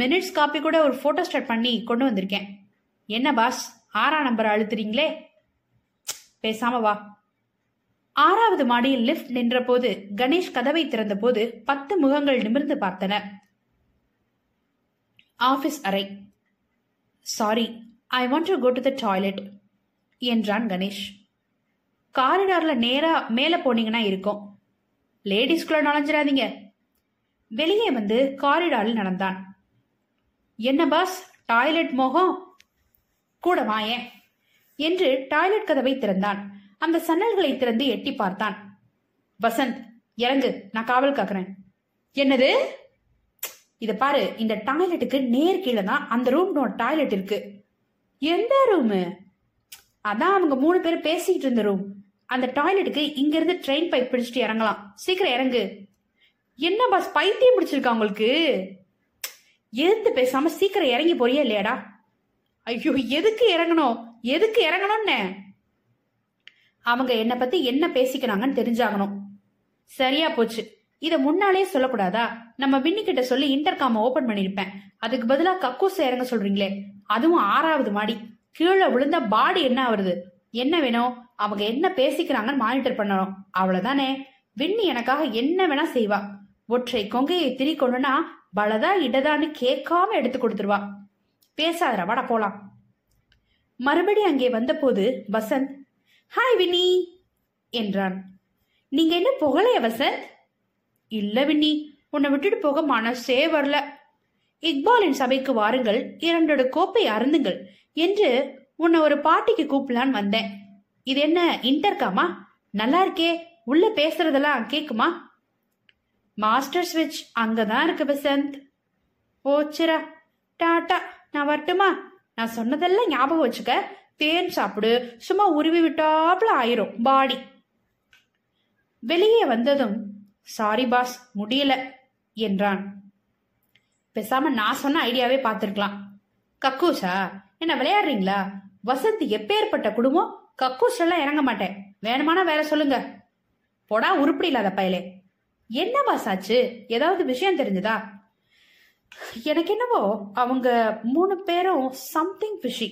மினிட்ஸ் காப்பி கூட ஒரு ஃபோட்டோ ஸ்டார்ட் பண்ணி கொண்டு வந்திருக்கேன். என்ன பாஸ் ஆறா நம்பர் அழுத்துறீங்களே? பேசாம வா. ஆறாவது மாடியில் லிஃப்ட் நின்றபோது கணேஷ் கதவை திறந்தபோது பத்து முகங்கள் நிமிர்ந்து பார்த்தன. ஆபீஸ் அறை. Sorry I want to go to the toilet என்றான் கணேஷ். காரிடார்ல நேரா மேல போனீங்கன்னா இருக்கும். லேடிஸ்குள்ள நுழைஞ்சிடாதீங்க வெளியே வந்து காரிடாரில் நடந்தான். என்ன பாஸ்? டாய்லெட் மோகம்? கூட வாயேன். என்று டாய்லெட் கதவை திறந்தான். அந்த சன்னல்களை திறந்து எட்டி பார்த்தான். வசந்த் இறங்கு. நான் காவல் காக்குறேன். என்னது? இத பாரு. இந்த டாய்லெட்டுக்கு நேர் கீழே தான் அந்த ரூம் டாய்லெட் இருக்கு. எந்த ரூமு? அதான் அவங்க மூணு பேர் பேசிக்கிட்டு இருந்த ரூம் அந்த டாய்லெட்டுக்கு இங்க இருந்து ட்ரெயின் பைப் பிடிச்சிட்டு இறங்கலாம். சீக்கிரம் இறங்கு. என்ன பாஸ் பைத்தியம் பிடிச்சிருக்கா உங்களுக்கு? எதிர்த்து பேசாம சீக்கிரம் இறங்கி போறியா இல்லையாடா? ஐயோ எதுக்கு இறங்கணும்? எதுக்கு இறங்கணும்னு? அவங்க என்னை பத்தி என்ன பேசிக்கிறாங்கன்னு தெரிஞ்சாகணும். சரியா போச்சு. இத முன்னாலே சொல்லக்கூடாதா? நம்ம வின்னி கிட்ட சொல்லி இன்டர்காம ஓபன் பண்ணிருப்பேன். அதுக்கு பதிலா கக்கூச இறங்க சொல்றீங்களே. அதுவும் ஆறாவது மாடி. கீழே விழுந்த பாடி என்ன ஆகுறது என்ன வேணும்? அவங்க என்ன பேசிக்கிறாங்கன்னு மானிட்டர் பண்ணணும். அவ்வளவுதானே? வின்னி எனக்காக என்ன வேணா செய்வா. ஒற்றை கொங்கையை திரிக்கணும்னா பலதா இடதான்னு கேட்காம எடுத்து கொடுத்துருவா. பேசாதடா வாடா போலாம். மறுபடி அங்கே வந்தபோது வசந்த் ஹாய் வின்னி என்றான். நீங்க என்ன புகழைய வசந்த்? இல்ல வின்னி உன்னை விட்டுட்டு போக மனசே வரல. இக்பாலின் சபைக்கு வாருங்கள். இரண்டோட கோப்பை அருந்துங்கள். என்று உன்னை ஒரு பாட்டிக்கு கூப்பிடலான்னு வந்தேன். இது என்ன இன்டர்காமா? நல்லா இருக்கே உள்ள பேசுறதெல்லாம் கேக்குமா? மாஸ்டர் ஸ்விட்ச் அங்கதான் இருக்கு பசந்த் ஓச்சிரா டாட்டா நான் வரட்டுமா? நான் சொன்னதெல்லாம் ஞாபகம் வச்சுக்க. தேன் சாப்பிடு சும்மா உருவி விட்டாப்புல ஆயிரும் பாடி. வெளியே வந்ததும் சாரி பாஸ் முடியல என்றான். பேசாம நான் சொன்ன ஐடியாவே பார்த்துருக்கலாம். கக்கூஸா என்ன விளையாடுறீங்களா? வசந்த் எப்பேற்பட்ட குடும்பம்? கக்கூஸ் எல்லாம் இறங்க மாட்டேன். வேணுமானா வேற சொல்லுங்க. போடா உருப்படி இல்லாத பயலே. என்ன பாஸ் ஆச்சு? ஏதாவது விஷயம் தெரிஞ்சுதா? எனக்கு என்னவோ அவங்க மூணு பேரும் சம்திங் ஃபிஷி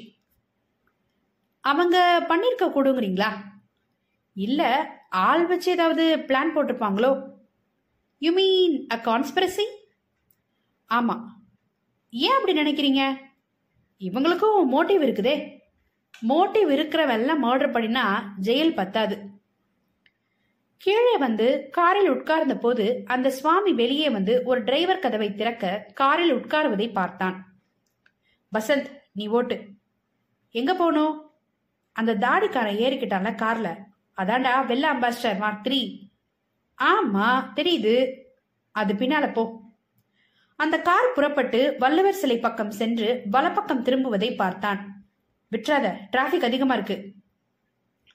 அவங்க பண்ணிருக்க கூடுங்கிறீங்களா? இல்ல ஆள் வச்சு ஏதாவது பிளான் போட்டிருப்பாங்களோ? யூ மீன் அ கான்ஸ்பிரசி ஆமா. ஏன் அப்படி நினைக்கிறீங்க? இவங்களுக்கும் மோட்டிவ் இருக்குதே. மோட்டிவ் இருக்கிறவெல்லாம் மர்டர் பண்ணினா ஜெயில் பத்தாது. கீழே வந்து காரில் உட்கார்ந்த போது அந்த சுவாமி வெளியே வந்து ஒரு டிரைவர் கதவை திறக்க காரில் உட்காருவதை பார்த்தான். வசந்த் நீ ஓட்டு. எங்க போகணும்? அந்த தாடிக்காரன் ஏறிக்கிட்டான்ல கார்ல. அதான்டா வெள்ள அம்பாஸ்டர் மார்க் த்ரீ ஆமா தெரியுது. அது பின்னால போ. அந்த கார் புறப்பட்டு வள்ளுவர் சிலை பக்கம் சென்று வலப்பக்கம் திரும்புவதை பார்த்தான். விட்றாத டிராபிக் அதிகமா இருக்கு.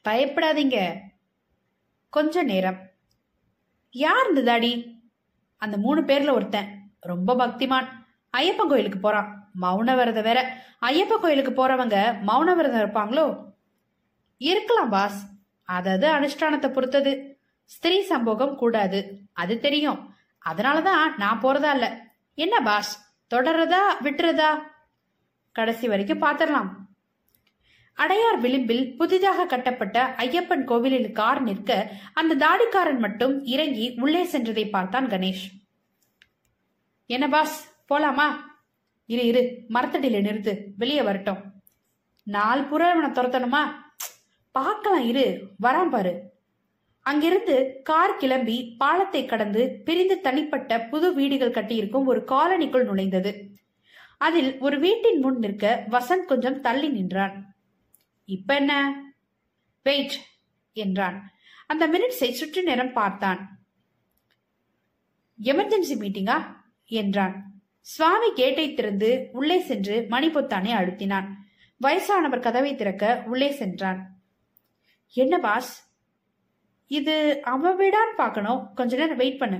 பயப்படாதீங்க. கொஞ்ச நேரம். யார் இந்த தாடி? அந்த மூணு பேர்ல ஒருத்தன். ரொம்ப பக்திமான். ஐயப்பன் கோயிலுக்கு போறான். மௌன விரதம் வேற. ஐயப்பன் கோயிலுக்கு போறவங்க மௌன விரதம் இருப்பாங்களோ? இருக்கலாம் பாஸ். அதாவது அனுஷ்டானத்தை பொறுத்தது. ஸ்திரீ சம்போகம் கூடாது. அது தெரியும். அதனாலதான் நான் போறதா இல்லை. என்ன பாஸ் தொடர்றதா விட்டுறதா? கடைசி வரைக்கும் பார்த்துடலாம். அடையார் விளிம்பில் புதிதாக கட்டப்பட்ட ஐயப்பன் கோவிலில் கார் நிற்க அந்த தாடிக்காரன் மட்டும் இறங்கி உள்ளே சென்றதை பார்த்தான் கணேஷ். என்ன பாஸ் போலாமா? இரு இரு மரத்தடியில நிறுத்து வெளியே வரட்டும். நாலு புற இவனை துரத்தணுமா? பார்க்கலாம் இரு வரான் பாரு. அங்கிருந்து கார் கிளம்பி பாலத்தை கடந்து பிரிந்து தனிப்பட்ட புது வீடுகள் கட்டியிருக்கும் ஒரு காலனிக்குள் நுழைந்தது. அதில் ஒரு வீட்டின் முன் நிற்க வசந்த் கொஞ்சம் தள்ளி நின்றான். இப்ப என்ன? வெயிட் என்றான். அந்த மினிட்ஸை சுற்று நேரம் பார்த்தான். எமர்ஜென்சி மீட்டிங்கா? என்றான். சுவாமி கேட்டை திறந்து உள்ளே சென்று மணிபொத்தானை அழுத்தினான். வயசானவர் கதவை திறக்க உள்ளே சென்றான். என்ன பாஸ்? இது அவ வீடான்னு பார்க்கணும். கொஞ்ச நேரம் வெயிட் பண்ணு.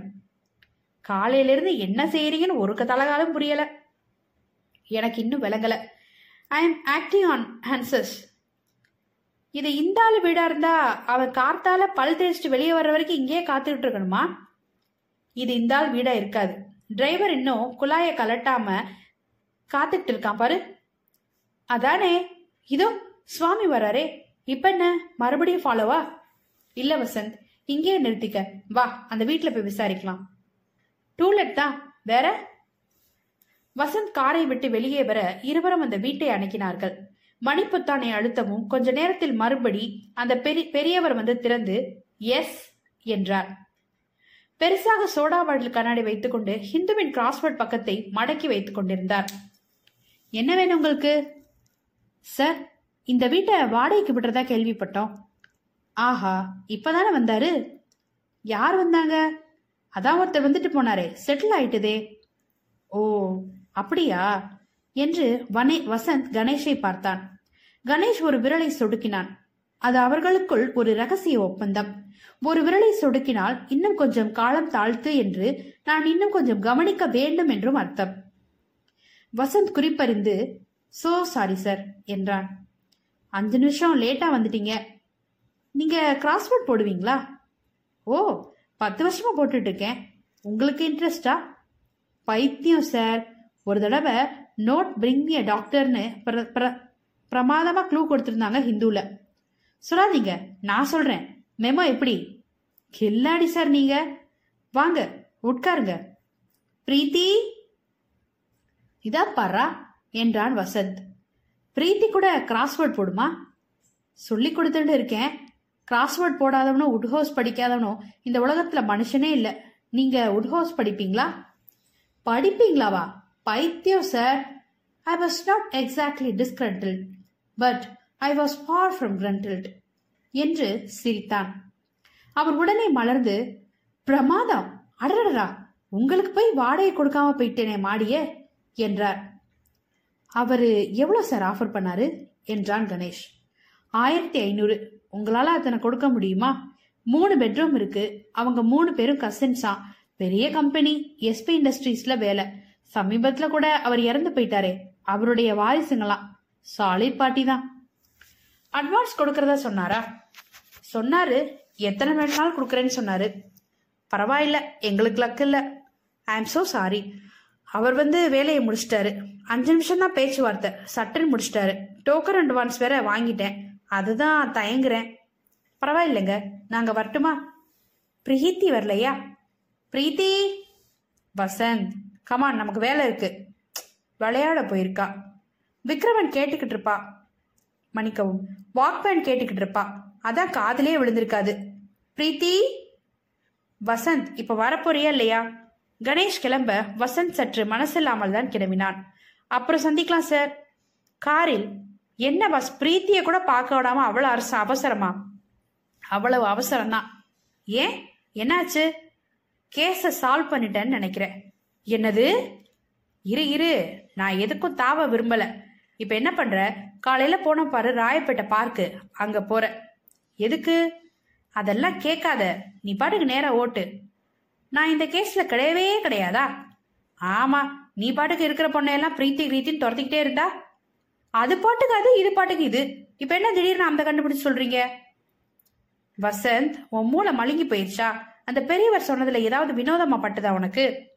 காலையில இருந்து என்ன செய்யறீங்கன்னு ஒரு தலகாலம் புரியல. எனக்கு இன்னும் விளங்கல. I am acting on hunches இது இந்த ஆளு வீடா இருந்தா அவன் கார்த்தால பல் தேய்ச்சிட்டு வெளியே வர்ற வரைக்கும் இங்கேயே காத்துக்கிட்டு இருக்கணுமா? இது இந்த ஆள் வீடா இருக்காது. டிரைவர் இன்னும் குழாயை கலட்டாம காத்துக்கிட்டு இருக்கான் பாரு. அதானே? இதோ சுவாமி வராரே. இப்ப என்ன? மறுபடியும் ஃபாலோவா இல்ல வசந்த் இங்கேயே நிறுத்திக்க. வா அந்த வீட்டுல போய் விசாரிக்கலாம். டூலெட் தான். வேற? வசந்த் காரை விட்டு வெளியே வர இருவரும் அந்த வீட்டை அணுகினார்கள். மணிப்புத்தானை அழுத்தவும் கொஞ்ச நேரத்தில் மறுபடி அந்த பெரிய பெரியவர் வந்து திறந்து எஸ் என்றார். பெருசாக சோடா வாடல் கண்ணாடி வைத்துக்கொண்டு ஹிந்துவின் கிராஸ்வேர்ட் பக்கத்தை மடக்கி வைத்துக் கொண்டிருந்தார். என்ன வேணும் உங்களுக்கு? சார் இந்த வீட்டை வாடகைக்கு விடுறதா கேள்விப்பட்டோம். ஆஹா இப்பதானே வந்தாரு? யார் வந்தாங்க? அதான் ஒருத்தர் வந்துட்டு போனாரே செட்டில் ஆயிட்டுதே. ஓ அப்படியா? என்று வனே வசந்த் கணேஷை பார்த்தான். கணேஷ் ஒரு விரலை சொடுக்கினான். அது அவர்களுக்குள் ஒரு ரகசிய ஒப்பந்தம். ஒரு விரலை சொடுக்கினால் இன்னும் கொஞ்சம் காலம் தாழ்த்து என்று நான் இன்னும் கொஞ்சம் கவனிக்க வேண்டும் என்றும் அர்த்தம். வசந்த் குறிப்பறிந்து சோ சாரி சார் என்றான். அஞ்சு நிமிஷம் லேட்டா வந்துட்டீங்க. நீங்க கிராஸ்வேர்ட் போடுவீங்களா? ஓ பத்து வருஷமா போட்டுட்ருக்கேன் உங்களுக்கு இன்ட்ரெஸ்டா பைத்தியம் சார் ஒரு தடவை நோட் பிரிங் மீ டாக்டர்னு பிர பிர பிரமாதமா க்ளூ கொடுத்துருந்தாங்க ஹிந்துல. சொல்லாதீங்க நான் சொல்றேன். மெமோ எப்படி? கில்லாடி சார் நீங்க. வாங்க உட்காருங்க. பிரீத்தி? இதா பாரா என்றான் வசந்த். பிரீத்தி கூட கிராஸ்வேர்ட் போடுமா? சொல்லி கொடுத்துட்டு இருக்கேன். கிராஸ்வேர்ட் போடாதவனோ உட்ஹவுஸ் படிக்காதவனோ இந்த உலகத்துல மனுஷனே இல்ல. நீங்க உட்ஹவுஸ் படிப்பீங்களா? படிப்பீங்களாவா? பைத்தியம் sir I was not exactly disgruntled but I was far from gruntled என்று சிரித்தான். அவர் உடனே மலர்ந்து பிரமாதம். அடடடா உங்களுக்கு போய் வாடகை கொடுக்காம போயிட்டேனே மாடியே என்றார். அவரு எவ்வளவு சார் ஆஃபர் பண்ணாரு? என்றான் கணேஷ். ஆயிரத்தி ஐநூறு. உங்களால் அத்தனை கொடுக்க முடியுமா? மூணு பெட்ரூம் இருக்கு. அவங்க மூணு பேரும் கசின்ஸா பெரிய கம்பெனி எஸ்பி இண்டஸ்ட்ரீஸ்ல வேலை. சமீபத்துல கூட அவர் இறந்து போயிட்டாரே. அவருடைய வாரிசுங்களாம் சாலிட் பார்ட்டி தான். அட்வான்ஸ் கொடுக்கறதா சொன்னாரா? சொன்னாரு. எத்தனை வேணாலும் கொடுக்குறேன்னு சொன்னாரு. பரவாயில்ல. எங்களுக்கு லக்கு இல்ல. ஐ ஆம் so சாரி அவர் வந்து வேலையை முடிச்சிட்டாரு. அஞ்சு நிமிஷம் தான் பேச்சுவார்த்தை. சட்டன் முடிச்சிட்டாரு. டோக்கன் அட்வான்ஸ் வேற வாங்கிட்டேன். அதுதான் தயங்குறேன். பரவாயில்லைங்க. நாங்க வரட்டுமா? பிரீத்தி வரலையா? பிரீத்தி? வசந்த் கமான் நமக்கு வேலை இருக்கு. விளையாட போயிருக்கா. விக்ரமன் கேட்டுக்கிட்டு இருப்பா. மன்னிக்கவும். வாக்மேன் கேட்டுக்கிட்டு இருப்பா. அதான் காதலே விழுந்திருக்காது. பிரீத்தி? வசந்த் இப்ப வரப்போறியா இல்லையா? கணேஷ் கிளம்ப வசந்த் சற்று மனசில்லாமல் தான் கிளம்பினான். அப்புறம் சந்திக்கலாம் சார் காரில் என்ன பஸ்? பிரீத்தியை கூட பார்க்க விடாம அவ்வளோ அரசு அவசரமா? அவ்வளவு அவசரம்தான். ஏன்? என்னாச்சு? கேஸை சால்வ் பண்ணிட்டேன்னு நினைக்கிறேன். என்னது? இரு இரு. நான் எதுக்கும் தாவ விரும்பல. இப்ப என்ன பண்ற? காலையில போன பாரு ராயப்பேட்டை பார்க்கு. அங்க போற. எதுக்கு? அதெல்லாம் கேட்காத. நீ பாட்டுக்கு நேரா ஓட்டு. நான் இந்த கேஸ்ல கிடையவே கிடையாதா? ஆமா. நீ பாட்டுக்கு இருக்கிற பொண்ணையெல்லாம் பிரீத்தி பிரீத்தின்னு துரத்திக்கிட்டே இருந்தா? அது பாட்டுக்கு அது இது பாட்டுக்கு இது. இப்ப என்ன திடீர்னு அந்த கண்டுபிடிச்சு சொல்றீங்க? வசந்த் உன் மூளை மழுங்கி போயிடுச்சா அந்த பெரியவர் சொன்னதுல ஏதாவது வினோதமா பட்டுதா உனக்கு?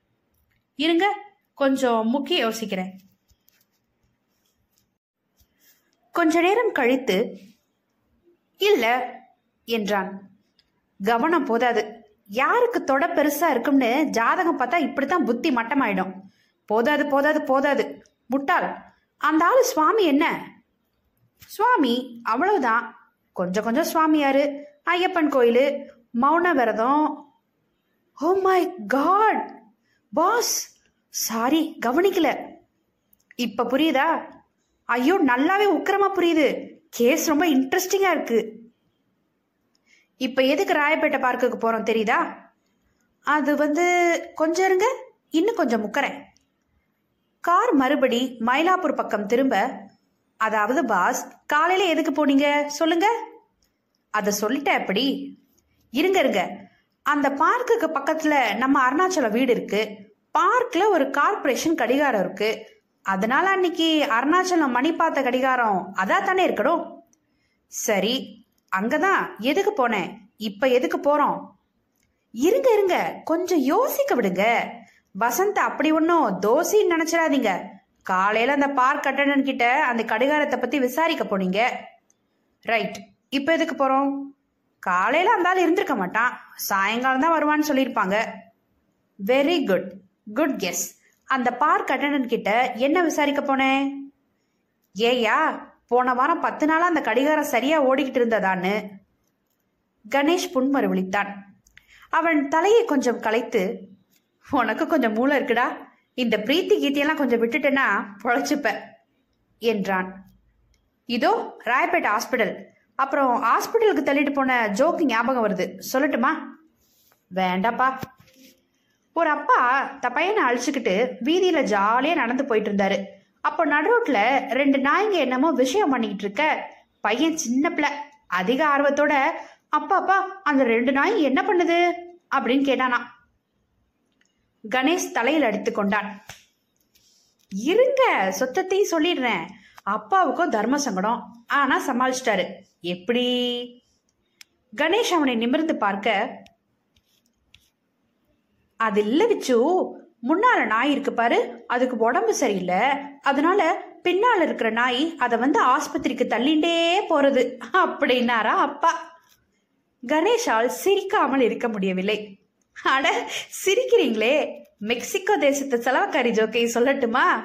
இருங்க கொஞ்சம் முக்கிய யோசிக்கிறேன். கொஞ்ச நேரம் கழித்து இல்ல என்றான். கவனம் போதாது. யாருக்கு தொட பெருசா இருக்கும்னு ஜாதகம் பார்த்தா இப்படித்தான் புத்தி மட்டமாயிடும். போதாது போதாது போதாது. முட்டாள். அந்த ஆள் சுவாமி என்ன? சுவாமி அவ்வளவுதான். கொஞ்சம் கொஞ்சம் சுவாமியாரு ஐயப்பன் கோயில். மௌன விரதம். Oh my God boss sorry கவனிக்கல. இப்ப புரியுதா? ஐயோ நல்லாவே உக்கிரமா புரியுது. கேஸ் ரொம்ப இன்ட்ரெஸ்டிங்கா இருக்கு. இப்ப எதுக்கு ராயப்பேட்டை பார்க்குக்கு போறோம் தெரியுதா? அது வந்து கொஞ்சம் இருங்க. இன்னும் கொஞ்சம் முக்கறேன் கார் மறுபடி மயிலாப்பூர் பக்கம் திரும்ப அதாவது பாஸ் காலையில எதுக்கு போனீங்க? சொல்லுங்க. அத சொல்லிட்டேன் எப்படி இருங்க இருங்க. அந்த பார்க்குக்கு பக்கத்துல நம்ம அருணாச்சலம் வீடு இருக்கு. பார்க்ல ஒரு கார்ப்பரேஷன் கடிகாரம் இருக்கு. அதனால அன்னைக்கு அருணாச்சலம் மணி பார்த்த கடிகாரம் அதா தானே இருக்கணும்? சரி. அங்கதான். எதுக்கு போனேன்? இப்ப எதுக்கு போறோம்? இருங்க இருங்க. கொஞ்சம் யோசிக்க விடுங்க. வசந்த் அப்படி ஒன்றும் தோசின்னு நினைச்சிடாதீங்க. காலையில அந்த பார்க் அட்டண்டன்ட் கிட்ட அந்த கடிகாரத்தை பத்தி விசாரிக்க போனீங்க. ரைட் இப்போ எதுக்கு போறோம்? காலையில அந்த ஆள் இருந்திருக்க மாட்டான். சாயங்காலம் தான் வருவான்னு சொல்லியிருப்பாங்க. வெரி குட் குட் கெஸ் அந்த பார்க் அட்டண்டன்ட் கிட்ட என்ன விசாரிக்க போனேன்? ஏயா போன வாரம் பத்து நாளா அந்த கடிகாரம் சரியா ஓடிக்கிட்டு இருந்ததான்னு. கணேஷ் புன்மறுவளித்தான். அவன் தலையை கொஞ்சம் கலைத்து உனக்கு கொஞ்சம் மூளை இருக்குடா. இந்த பிரீத்தி கீத்தியெல்லாம் கொஞ்சம் விட்டுட்டேன்னா பொழைச்சுப்ப என்றான். இதோ ராயப்பேட்டை ஹாஸ்பிட்டல் அப்புறம் ஹாஸ்பிட்டலுக்கு தள்ளிட்டு போன ஜோக்கு ஞாபகம் வருது. சொல்லட்டுமா? வேண்டாப்பா. ஒரு அப்பா த பையனை அழிச்சுக்கிட்டு வீதியில ஜாலியா நடந்து போயிட்டு இருந்தாரு. அப்போ நடுரோட்ல ரெண்டு நாய்ங்க என்னமோ விஷயம் பண்ணிக்கிட்டு இருக்க. பையன் சின்ன பிள்ளை. அதிக ஆர்வத்தோட அப்பா அப்பா அந்த ரெண்டு நாய் என்ன பண்ணுது? அப்படின்னு கேட்டானா கணேஷ் தலையில் அடித்து கொண்டான். இருங்க சொத்தத்தையும் சொல்லிடுறேன். அப்பாவுக்கும் தர்ம சங்கடம். ஆனா சமாளிச்சிட்டாரு. எப்படி? கணேஷ் அவனை நிமிர்ந்து பார்க்க அது இல்ல விச்சு முன்னால நாய் இருக்கு பாரு அதுக்கு உடம்பு சரியில்லை. அதனால பின்னால இருக்கிற நாய் அதை வந்து ஆஸ்பத்திரிக்கு தள்ளிண்டே போறது அப்படின்னாரா அப்பா. கணேஷால் சிரிக்காமல் இருக்க முடியவில்லை. அட சிரிக்கிறீங்களே. மெக்சிகோ தேசத்து செலவக்காரி ஜோக்கை சொல்லட்டுமா?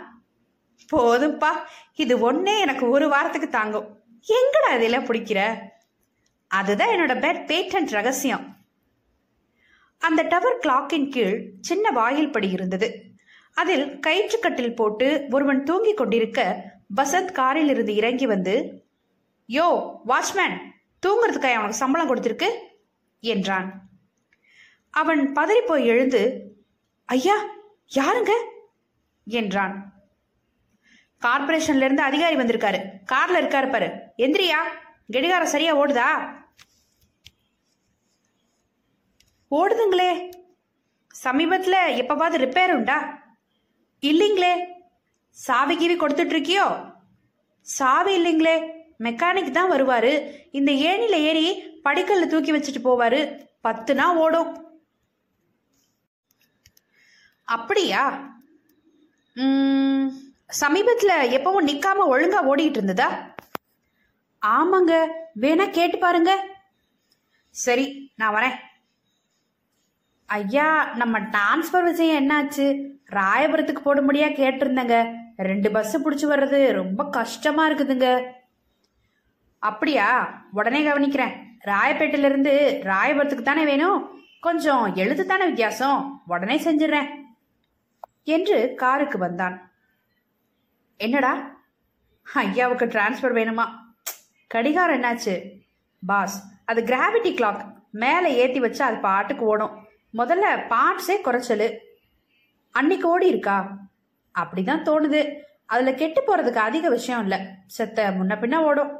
போதும்பா. இது ஒன்னே எனக்கு ஒரு வாரத்துக்கு தாங்கும். எங்கடா இதெல்லாம் பிடிக்கிற? அதுதான் என்னோட பெட் பேட்டன்ட் ரகசியம். அந்த டவர் கிளாக்கின் கீழ் சின்ன வாயில் படி இருந்தது. அதில் கயிற்றுக்கட்டில் போட்டு ஒருவன் தூங்கிக் கொண்டிருக்க வசந்த் காரில் இருந்து இறங்கி வந்து யோ வாட்ச்மேன் தூங்குறதுக்காக அவனுக்கு சம்பளம் கொடுத்திருக்கு? என்றான். அவன் பதறிப்போய் எழுந்து ஐயா யாருங்க? என்றான். கார்பரேஷன்ல இருந்து அதிகாரி வந்திருக்காரு. கார்ல இருக்காரு பாரு. எந்திரியா. கெடிகாரம் சரியா ஓடுதா? ஓடுதுங்களே. சமீபத்துல எப்பவாவது ரிப்பேர் உண்டா? இல்லைங்களே. சாவி கீவி கொடுத்துட்டு இருக்கியோ சாவி இல்லைங்களே. மெக்கானிக் தான் வருவாரு. இந்த ஏணில ஏறி படிக்கல்ல தூக்கி வச்சுட்டு போவாரு. பத்துனா ஓடும். அப்படியா? சமீபத்தில் சமீபத்துல எப்பவும் நிக்காம ஒழுங்கா ஓடிட்டு இருந்ததா? ஆமாங்க வேணா கேட்டு பாருங்க. சரி நான் வரேன். ஐயா நம்ம டிரான்ஸ்ஃபர் விஷயம் என்னாச்சு? ராயபுரத்துக்கு போட முடியா கேட்டிருந்தேங்க. ரெண்டு பஸ் பிடிச்சி வர்றது ரொம்ப கஷ்டமா இருக்குதுங்க. அப்படியா? உடனே கவனிக்கிறேன். ராயப்பேட்டையில இருந்து ராயபுரத்துக்கு தானே வேணும்? கொஞ்சம் எழுத்து தானே வித்தியாசம். உடனே செஞ்சிடறேன். என்று காருக்கு வந்தான். என்னடா? ஐயாவுக்கு டிரான்ஸ்ஃபர் வேணுமா? கடிகாரம் என்னாச்சு? பாஸ் அது கிராவிட்டி கிளாக் மேலே ஏற்றி வச்சு அது பாட்டுக்கு ஓடும். முதல்ல பார்ட்ஸே குறைச்சல். அன்னைக்கு ஓடி இருக்கா? அப்படிதான் தோணுது. அதில் கெட்டு போகிறதுக்கு அதிக விஷயம் இல்லை. செத்த முன்ன பின்ன ஓடும்.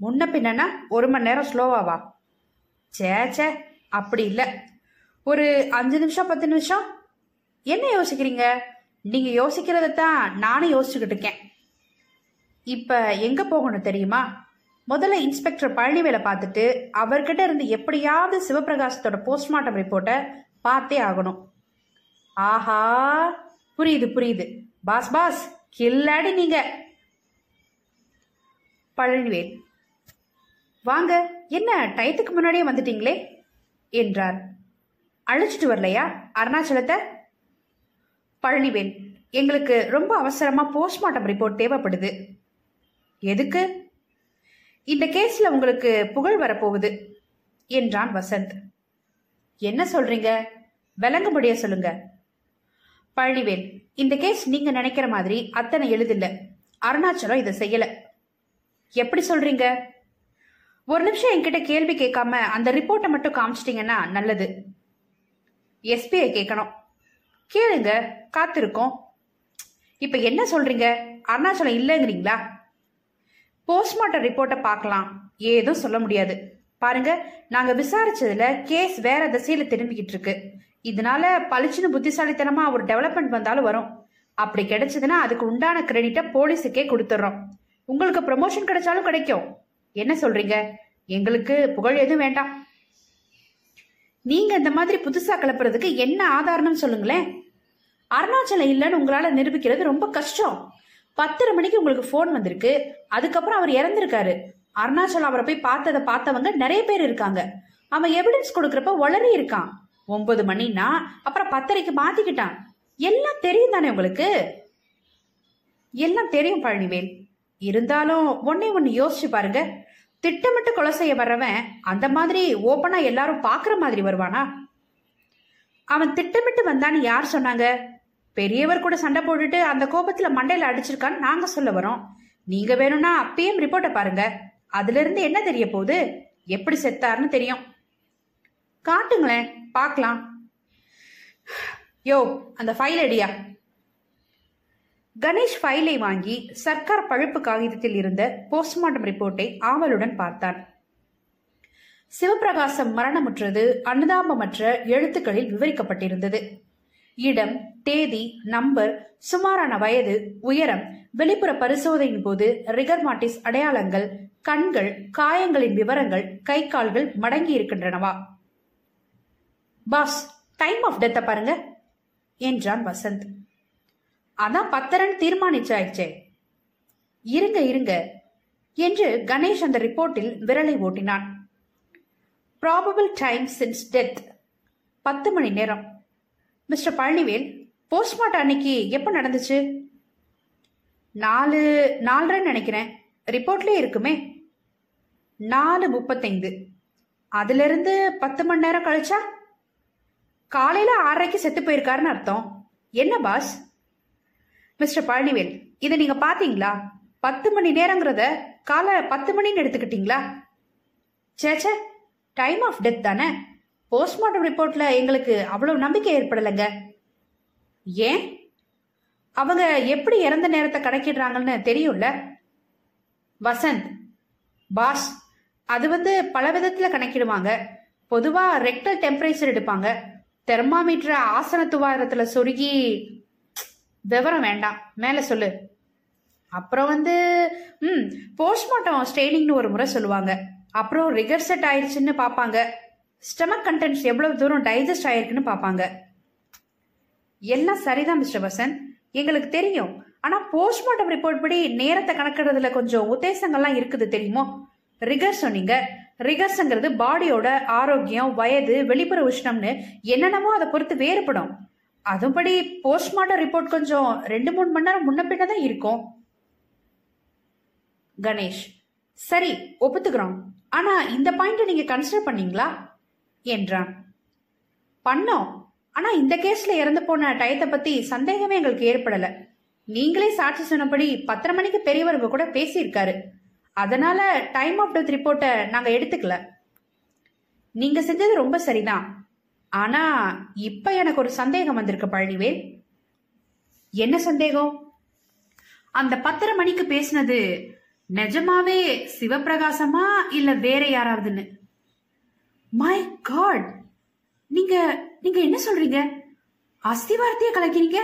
முன்ன பின்னன்னா ஒரு மணி நேரம் ஸ்லோவாவா சே சே அப்படி இல்லை. ஒரு அஞ்சு நிமிஷம் பத்து நிமிஷம் என்ன யோசிக்கிறீங்க? நீங்க யோசிக்கிறத தான் நானும் யோசிச்சுக்கிட்டு இருக்கேன். இப்ப எங்க போகணும் தெரியுமா? முதல்ல இன்ஸ்பெக்டர் பழனிவேலை பார்த்துட்டு அவர்கிட்ட இருந்து எப்படியாவது சிவபிரகாசத்தோட போஸ்ட்மார்ட்டம் ரிப்போர்ட்டை பார்த்தே ஆகணும். ஆஹா புரியுது புரியுது. பாஸ் பாஸ் கில்லாடி நீங்க. பழனிவேல் வாங்க என்ன டயத்துக்கு முன்னாடியே வந்துட்டீங்களே? என்றார். அழைச்சிட்டு வரலையா அருணாச்சலத்தை? பழனிவேல் எங்களுக்கு ரொம்ப அவசரமா போஸ்ட்மார்ட்டம் ரிப்போர்ட் தேவைப்படுது. எதுக்கு? இந்த கேஸ்ல உங்களுக்கு புகழ் வரப்போகுது என்றான் வசந்த். என்ன சொல்றீங்க? முடிய சொல்லுங்க. பழனிவேல் இந்த கேஸ் நீங்க நினைக்கிற மாதிரி அத்தனை எழுதில்ல. அருணாச்சலம் இதை செய்யல. எப்படி சொல்றீங்க? ஒரு நிமிஷம் என்கிட்ட கேள்வி கேட்காம அந்த ரிப்போர்ட்டை மட்டும் காமிச்சிட்டீங்கன்னா நல்லது. எஸ்பிஐ கேட்கணும். கேளுங்க காத்திருக்கோம். இப்ப என்ன சொல்றீங்க? அருணாச்சலம் இல்லைங்கிறீங்களா? போஸ்ட்மார்ட்டம் ரிப்போர்ட்டை பார்க்கலாம். ஏதும் சொல்ல முடியாது. பாருங்க நாங்க விசாரிச்சதுல கேஸ் வேற திசையில திரும்பிக்கிட்டு இருக்கு. இதனால பளிச்சுன்னு புத்திசாலித்தனமா ஒரு டெவலப்மெண்ட் வந்தாலும் வரும். அப்படி கிடைச்சதுன்னா அதுக்கு உண்டான கிரெடிட்டை போலீஸுக்கே கொடுத்துட்றோம். உங்களுக்கு ப்ரமோஷன் கிடைச்சாலும் கிடைக்கும். என்ன சொல்றீங்க? எங்களுக்கு புகழ் எதுவும் வேண்டாம். நீங்க இந்த மாதிரி புதுசா கிளப்புறதுக்கு என்ன ஆதாரம்னு சொல்லுங்களேன். அருணாச்சலம் இல்லைன்னு உங்களால நிரூபிக்கிறது ரொம்ப கஷ்டம். பத்தரை மணிக்கு உங்களுக்கு ஃபோன் வந்திருக்கு. அதுக்கப்புறம் அவர் இறந்திருக்காரு. அருணாச்சலம் அவரை போய் பார்த்ததை பார்த்தவங்க நிறைய பேர் இருக்காங்க. அவன் எவிடன்ஸ் கொடுக்கறப்ப உளறி இருக்கான். ஒன்பது மணின்னா அப்புறம் பத்தரைக்கு மாத்திக்கிட்டான். எல்லாம் தெரியும் தானே உங்களுக்கு? எல்லாம் தெரியும் பழனிவேல். இருந்தாலும் ஒன்னே ஒன்னு யோசிச்சு பாருங்க. திட்டமிட்டு கொலை செய்ய வர்றவன் அந்த மாதிரி ஓப்பனா எல்லாரும் பாக்குற மாதிரி வருவானா? அவன் திட்டமிட்டு வந்தான்னு யார் சொன்னாங்க? பெரியவர் கூட சண்டை போட்டுட்டு அந்த கோபத்துல மண்டையில அடிச்சிருக்கான்னு நாங்க சொல்ல வரோம். நீங்க வேணும்னா அப்பயும் ரிப்போர்ட்டை பாருங்க. அதுல இருந்து என்ன தெரிய போகுது? எப்படி செத்தாருன்னு தெரியும். காட்டுங்களேன் பார்க்கலாம். யோ அந்த ஃபைல் அடியா? கணேஷ் ஃபைலை வாங்கி சர்க்கார் பழுப்பு காகிதத்தில் இருந்த போஸ்ட்மார்ட்டம் ரிப்போர்ட்டை ஆவலுடன் பார்த்தான். சிவபிரகாசம் மரணமுற்றது அனுதாபமற்ற எழுத்துக்களில் விவரிக்கப்பட்டிருந்தது. இடம் தேதி நம்பர் சுமாரான வயது உயரம் வெளிப்புற பரிசோதனையின் போது ரிகர்மாட்டிஸ் அடையாளங்கள் கண்கள் காயங்களின் விவரங்கள் கை கால்கள் மடங்கி இருக்கின்றனவா? பாஸ் டைம் ஆஃப் டெத்தை பாருங்க என்றான் வசந்த். அதான் பத்தரன் தீர்மானிச்சாயிச்சே இருங்க இருங்க என்று கணேஷ் அந்த ரிப்போர்ட்டில் விரலை ஓட்டினான். ப்ராபபிள் டைம் சின்ஸ் டெத் பத்து மணி நேரம். மிஸ்டர் பழனிவேல் போஸ்ட்மார்ட்டம் அன்னைக்கு எப்போ நடந்துச்சு? நாலு நாலரைன்னு நினைக்கிறேன். ரிப்போர்ட்லேயே இருக்குமே. நாலு முப்பத்தைந்து. அதுலேருந்து பத்து மணி நேரம் கழிச்சா? காலையில் ஆறரைக்கு செத்து போயிருக்காருன்னு அர்த்தம். என்ன பாஸ்? மிஸ்டர் பழனிவேல் இதை நீங்கள் பார்த்தீங்களா பத்து மணி நேரங்கிறத காலை பத்து மணின்னு எடுத்துக்கிட்டீங்களா? சேச்சே டைம் ஆஃப் டெத் தானே? போஸ்ட்மார்ட்டம் ரிப்போர்ட்ல எங்களுக்கு அவ்வளவு நம்பிக்கை ஏற்படலைங்க. ஏன்? அவங்க எப்படி இறந்த நேரத்தை கணக்கிடுறாங்கன்னு தெரியும்ல? வசந்த் பாஸ் அது வந்து பல விதத்துல கணக்கிடுவாங்க. பொதுவா ரெக்டல் டெம்பரேச்சர் எடுப்பாங்க. தெர்மாமீட்டரை ஆசன துவாரத்துல சொருகி விவரம் வேண்டாம். மேல சொல்லு. அப்புறம் வந்து ம் போஸ்ட்மார்ட்டம் ஸ்ட்ரெயினிங்னு ஒரு முறை சொல்லுவாங்க. அப்புறம் ரிகர்செட் ஆயிடுச்சுன்னு பார்ப்பாங்க ஸ்டமக் கண்டென்ட்ஸ் எவ்வளவு தூரம் டைஜஸ்ட் ஆயிருக்குன்னு பார்ப்பாங்க எல்லாம் சரிதான் மிஸ்டர் வசந்த் எங்களுக்கு தெரியும். ஆனா போஸ்ட்மார்ட்டம் ரிப்போர்ட் படி நேரத்தை கணக்கிடுறதுல கொஞ்சம் உத்தேசங்கள்லாம் இருக்குது தெரியுமோ? ரிகர்ஸ் சொன்னீங்க. ரிகர்ஸ்ங்கிறது பாடியோட ஆரோக்கியம் வயது வெளிப்புற உஷ்ணம்னு என்னென்னமோ அதை பொறுத்து வேறுபடும். அதுபடி போஸ்ட்மார்ட்டம் ரிப்போர்ட் கொஞ்சம் ரெண்டு மூணு மணி நேரம் முன்ன பின்ன தான் இருக்கும். கணேஷ் சரி ஒப்புத்துக்கிறோம். ஆனா இந்த பாயிண்ட் நீங்க கன்சிடர் பண்ணீங்களா? என்றான். பண்ணோம். ஆனா இந்த கேஸ்ல இறந்து போன டயத்தை பத்தி சந்தேகமே எங்களுக்கு ஏற்படல. நீங்களே சாட்சி சொன்னபடி பத்தரை மணிக்கு பெரியவருங்க கூட பேசியிருக்காரு. அதனால டைம் ஆஃப் டெத் ரிப்போர்ட்டை நாங்க எடுத்துக்கல. நீங்க செஞ்சது ரொம்ப சரிதான். ஆனா இப்ப எனக்கு ஒரு சந்தேகம் வந்திருக்கு பழனிவேல். என்ன சந்தேகம்? அந்த பத்தரை மணிக்கு பேசினது நிஜமாவே சிவபிரகாசமா இல்ல வேற யாராவதுன்னு? மை காட் நீங்க நீங்க என்ன சொல்றீங்க? அஸ்திவாரத்தையே கலக்கிறீங்க?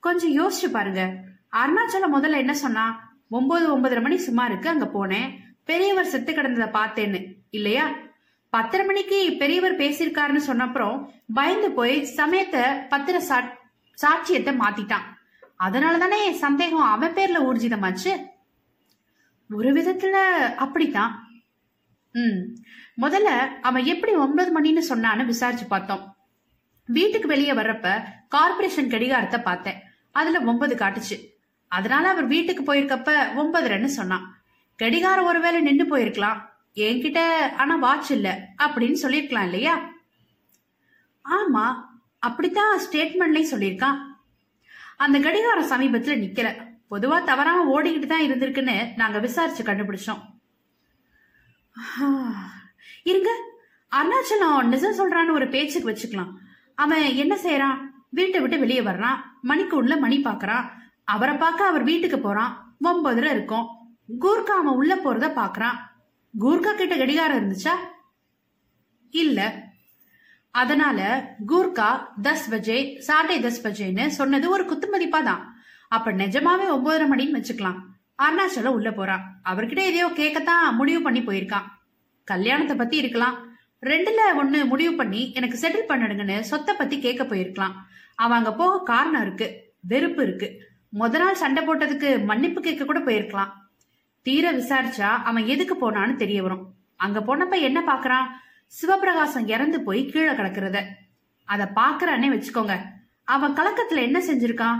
கொஞ்சம் யோசிச்சு பாருங்க. அருணாச்சலம் முதல்ல என்ன சொன்னா ஒன்பது ஒன்பதரை மணி சுமாருக்கு அங்க போனேன். பெரியவர் செத்து கிடந்ததை பார்த்தேன்னு. இல்லையா? பத்தரை மணிக்கு பெரியவர் பேசியிருக்காருன்னு சொன்னப்புறம் பயந்து போய் சமயத்தை பத்திர சாட்சியத்தை மாத்திட்டான். அதனால தானே சந்தேகம் அவன் பேர்ல ஊர்ஜிதமாச்சு? ஒரு விதத்துல அப்படித்தான். ம். முதல்ல அவன் எப்படி ஒன்பது மணின்னு சொன்னான்னு விசாரிச்சு பார்த்தோம். வீட்டுக்கு வெளியே வர்றப்ப கார்ப்பரேஷன் கடிகாரத்தை பார்த்தேன். அதுல ஒன்பது காட்டுச்சு. அதனால அவர் வீட்டுக்கு போயிருக்கப்ப ஒன்பதுன்னு சொன்னான். கடிகாரம் ஒருவேளை நின்று போயிருக்கலாம். என்கிட்ட ஆனா வாட்ச் இல்ல அப்படின்னு சொல்லிருக்கலாம் இல்லையா? ஆமா அப்படித்தான் ஸ்டேட்மெண்ட்லயும் சொல்லியிருக்கான். அந்த கடிகாரம் சமீபத்துல நிக்கல. பொதுவா தவறாம ஓடிக்கிட்டு தான் இருந்திருக்குன்னு நாங்க விசாரிச்சு கண்டுபிடிச்சோம். இருங்க அருணாச்சலம் நிஜம் சொல்றான்னு ஒரு பேச்சுக்கு வச்சுக்கலாம். அவன் என்ன செய்யறான்? வீட்டை விட்டு வெளியே வர்றான். மணிக்கு உள்ள மணி பாக்குறான். அவரை பார்க்க அவர் வீட்டுக்கு போறான். ஒன்பதுல இருக்கும். கூர்க்கா அவன் உள்ள போறத பாக்குறான். கூர்கா கிட்ட கடிகாரம் இருந்துச்சா? இல்ல. அதனால கூர்க்கா தஸ் பஜே சாட்டை தஸ் பஜேன்னு சொன்னது ஒரு குத்துமதிப்பா தான். அப்ப நிஜமாவே ஒன்பதரை மணின்னு வச்சுக்கலாம். அருணாச்சலம் உள்ள போறான் அவர்கிட்ட எதையோ கேட்கத்தான் முடிவு பண்ணி போயிருக்கான். கல்யாணத்தை பத்தி இருக்கலாம். ரெண்டுல ஒண்ணு முடிவு பண்ணி எனக்கு செட்டில் பண்ணிடுங்கன்னு சொத்தை பத்தி கேட்க போயிருக்கலாம். அவன் அங்க போக காரணம் இருக்கு. வெறுப்பு இருக்கு. முத நாள் சண்டை போட்டதுக்கு மன்னிப்பு கேட்க கூட போயிருக்கலாம். தீர விசாரிச்சா அவன் எதுக்கு போனான்னு தெரிய வரும். அங்க போனப்ப என்ன பாக்குறான்? சிவபிரகாசம் இறந்து போய் கீழே கிடக்குறத. அத பாக்குறானே வச்சுக்கோங்க. அவன் கலக்கத்துல என்ன செஞ்சிருக்கான்?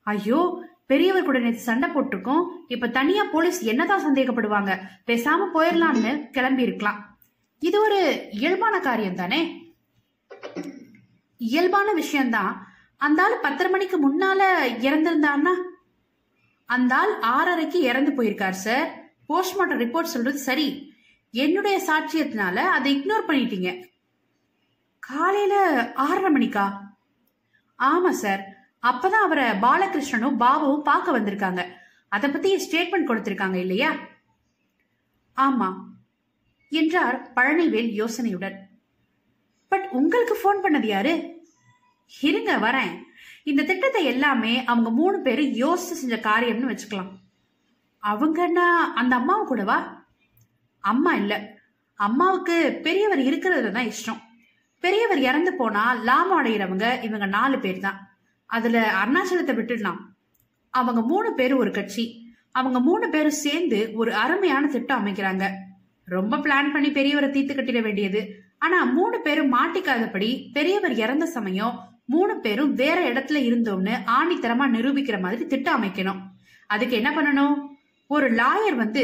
ஐயோ பெரியவர் கூட நேற்று சண்டை போட்டிருக்கோம். இப்ப தனியா போலீஸ் என்னதான் சந்தேகப்படுவாங்க? பேசாம போயிடலாம்னு கிளம்பி இருக்கலாம் இது ஒரு இயல்பான காரியம் தானே? இயல்பான விஷயம்தான். அந்த ஆள் பத்தரை மணிக்கு முன்னால இறந்திருந்தான்னா அந்த ஆள் ஆறரைக்கு இறந்து போயிருக்கார் சார் போஸ்ட்மார்ட்டம் ரிப்போர்ட் சொல்றது சரி. என்னுடைய சாட்சியத்தினால அதை இக்னோர் பண்ணிட்டீங்க. காலையில ஆறரை மணிக்கா? ஆமா சார் அப்பதான் அவரை பாலகிருஷ்ணனும் பாபாவும் பார்க்க வந்திருக்காங்க. அதை பத்தி ஸ்டேட்மெண்ட் கொடுத்திருக்காங்க இல்லையா? ஆமா என்றார் பழனிவேல் யோசனையுடன். பட் உங்களுக்கு ஃபோன் பண்ணது யாரு? இருங்க வரேன். இந்த திட்டத்தை எல்லாமே அவங்க மூணு பேரும் யோசிச்சு செஞ்ச காரியம்னு வச்சுக்கலாம். அவங்கன்னா அந்த அம்மாவை கூடவா? அம்மா இல்ல. அம்மாவுக்கு பெரியவர் இருக்கிறதுல தான் இஷ்டம். பெரியவர் இறந்து போனா லாபம் அடைகிறவங்க இவங்க நாலு பேர் தான். அதுல அருணாச்சலத்தை விட்டுடலாம். அவங்க மூணு பேர் ஒரு கட்சி. அவங்க மூணு பேரும் சேர்ந்து ஒரு அருமையான திட்டம் அமைக்கிறாங்க. ரொம்ப பிளான் பண்ணி பெரியவரை தீர்த்து கட்டிட வேண்டியது. ஆனா மூணு பேரும் மாட்டிக்காதபடி பெரியவர் இறந்த சமயம் மூணு பேரும் வேற இடத்துல இருந்தோம்னு ஆணித்தரமா நிரூபிக்கிற மாதிரி திட்டம் அமைக்கணும். அதுக்கு என்ன பண்ணணும்? ஒரு லாயர் வந்து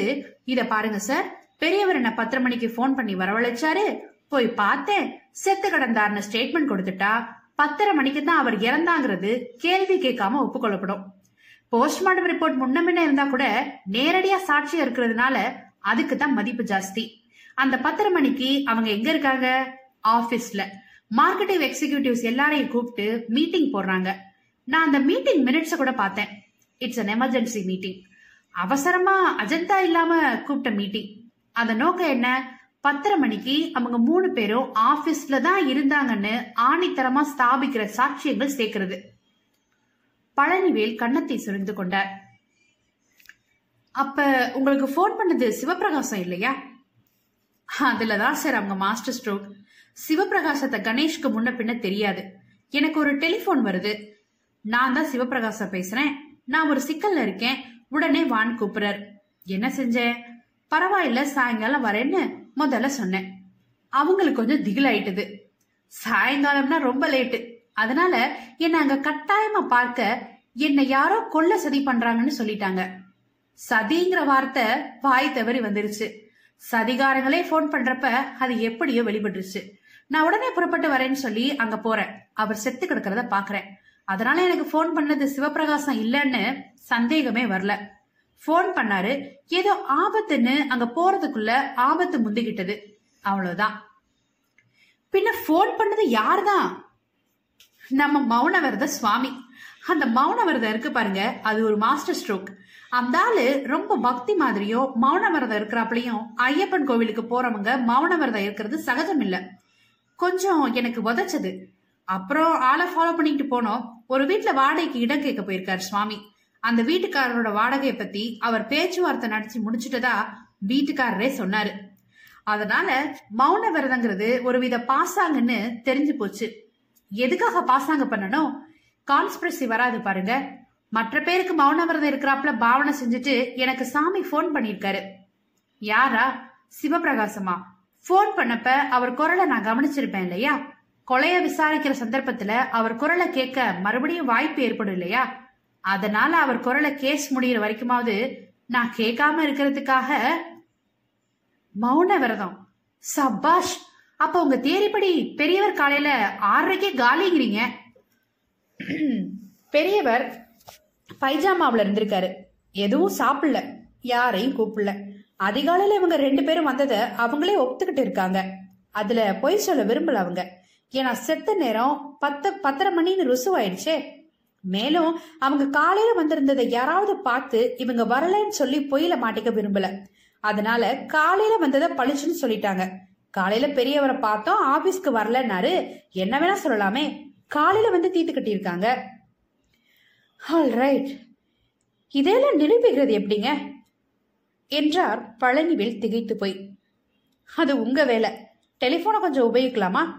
இத பாருங்க சார் பெரியவர் என்ன பத்தரை மணிக்கு ஃபோன் பண்ணி வரவழைச்சாரு? போய் பார்த்தேன். செத்து கடந்தார்னு ஸ்டேட்மெண்ட் கொடுத்துட்டா பத்தரை மணிக்கு தான் அவர் இறந்தாங்கிறது கேள்வி கேட்காம ஒப்புக்கொள்ளப்படும். போஸ்ட்மார்டம் ரிப்போர்ட் முன்ன முன்ன இருந்தா கூட நேரடியா சாட்சியா இருக்கிறதுனால அதுக்கு தான் மதிப்பு ஜாஸ்தி. அந்த பத்தரை மணிக்கு அவங்க எங்க இருக்காங்க? ஆபீஸ்ல மார்க்கெட்டிவ் எக்ஸிகியூட்டிவ்ஸ் எல்லாரையும் கூப்பிட்டு மீட்டிங் போடுறாங்க. நான் அந்த மீட்டிங் மினிட்ஸை கூட பார்த்தேன். இட்ஸ் அன் எமர்ஜென்சி மீட்டிங் அவசரமா அஜந்தா இல்லாம கூப்பிட்ட மீட்டிங் அந்த நோக்கம் என்ன? பத்தரை மணிக்கு அவங்க மூணு பேரும் ஆபீஸ்ல தான் இருந்தாங்கன்னு ஆணித்தரமா ஸ்தாபிக்கிற சாட்சியங்கள் சேர்க்கிறது. பழனிவேல் கன்னத்தை சுரிந்து கொண்டார். அப்ப உங்களுக்கு ஃபோன் பண்ணது சிவபிரகாசம் இல்லையா? அதுலதான் சார் அவங்க மாஸ்டர் ஸ்ட்ரோக் சிவபிரகாசத்தை கணேஷ்க்கு முன்ன பின்ன தெரியாது. எனக்கு ஒரு டெலிபோன் வருது. நான் தான் சிவபிரகாச பேசுறேன். நான் ஒரு சிக்கல்ல இருக்கேன். உடனே வான் கூப்பிடுறார் என்ன செஞ்சேன் பரவாயில்ல சாயங்காலம் வரேன்னு முதல்ல சொன்னேன். அவங்களுக்கு கொஞ்சம் திகிலாயிட்டது. சாயங்காலம்னா ரொம்ப லேட்டு. அதனால என்ன அங்க கட்டாயமா பார்க்க என்னை யாரோ கொல்ல சதி பண்றாங்கன்னு சொல்லிட்டாங்க. சதிங்கிற வார்த்தை வாய் தவறி வந்துருச்சு. சதிகாரங்களே ஃபோன் பண்றப்ப அது எப்படியோ வெளிப்பட்டுருச்சு. நான் உடனே புறப்பட்டு வரேன்னு சொல்லி அங்க போறேன். அவர் செத்து கிடக்கிறத பாக்குறேன். அதனால எனக்கு ஃபோன் பண்ணது சிவபிரகாசம் இல்லைன்னு சந்தேகமே வரல. ஃபோன் பண்ணாரு ஏதோ ஆபத்துன்னு அங்க போறதுக்குள்ள ஆபத்து முந்திக்கிட்டது. அவ்வளவுதான். பின்ன ஃபோன் பண்ணது யார்தான்? நம்ம மௌனவரத சுவாமி. அந்த மௌனவரதம் இருக்கு பாருங்க அது ஒரு மாஸ்டர் ஸ்ட்ரோக் அந்த ஆளு ரொம்ப பக்தி மாதிரியும் மௌனவரதம் இருக்கிறாப்லயும் ஐயப்பன் கோவிலுக்கு போறவங்க மௌனவரதம் இருக்கிறது சகஜம் இல்லை கொஞ்சம் எனக்கு உதச்சது. அப்புறம் ஆளை ஃபாலோ பண்ணிட்டு போனோம். ஒரு வீட்டுல வாடகைக்கு இடம் கேட்க போயிருக்காரு சுவாமி. அந்த வீட்டுக்காரரோட வாடகையை பத்தி அவர் பேச்சுவார்த்தை நடிச்சு முடிச்சுட்டதா வீட்டுக்காரரே சொன்னாரு. அதனால மௌன விரதங்கிறது ஒரு வித பாசாங்கன்னு தெரிஞ்சு போச்சு. எதுக்காக பாசாங்க பண்ணணும்? கான்ஸ்பிரசி வராது பாருங்க. மற்ற பேருக்கு மௌன விரதம் இருக்கிறாப்புல பாவனை செஞ்சுட்டு எனக்கு சாமி ஃபோன் பண்ணிருக்காரு யாரா? சிவபிரகாசமா? ஃபோன் பண்ணப்ப அவர் குரலை நான் கவனிச்சிருப்பேன் இல்லையா? கொலைய விசாரிக்கிற சந்தர்ப்பத்துல அவர் குரலை கேட்க மறுபடியும் வாய்ப்பு ஏற்படும் இல்லையா? அதனால அவர் குரலை கேஸ் முடியிற வரைக்குமாவது நான் கேட்காம இருக்கிறதுக்காக மௌன விரதம். சபாஷ் அப்ப உங்க தேரிப்படி பெரியவர் காலையில ஆறரைக்கே காலிங்கிறீங்க. பெரியவர் பைஜாமாவுல இருந்திருக்காரு. எதுவும் சாப்பிடல. யாரையும் கூப்பிடல. அதிகாலையில இவங்க ரெண்டு பேரும் வந்ததை அவங்களே ஒத்துக்கிட்டு இருக்காங்க. அதுல பொய் சொல்ல விரும்பல அவங்க. ஏன்னா செத்த நேரம் பத்து பத்தரை மணின்னு ருசுவாயிடுச்சே. மேலும் அவங்க காலையில வந்திருந்ததை யாராவது பார்த்து இவங்க வரலன்னு சொல்லி பொயில மாட்டிக்க விரும்பல. அதனால காலையில வந்ததை பழிச்சுன்னு சொல்லிட்டாங்க. காலையில பெரியவரை பார்த்தோம் ஆபீஸ்க்கு வரலன்னாரு. என்ன வேணா சொல்லலாமே. காலையில வந்து தீத்து கட்டியிருக்காங்க. ஆல் ரைட் இதெல்லாம் நிரூபிக்கிறது எப்படிங்க? என்றார் பழனிவேல் திகைத்து போய். அது உங்க வேலை. டெலிஃபோனை கொஞ்சம் உபயோகிக்கலாமா?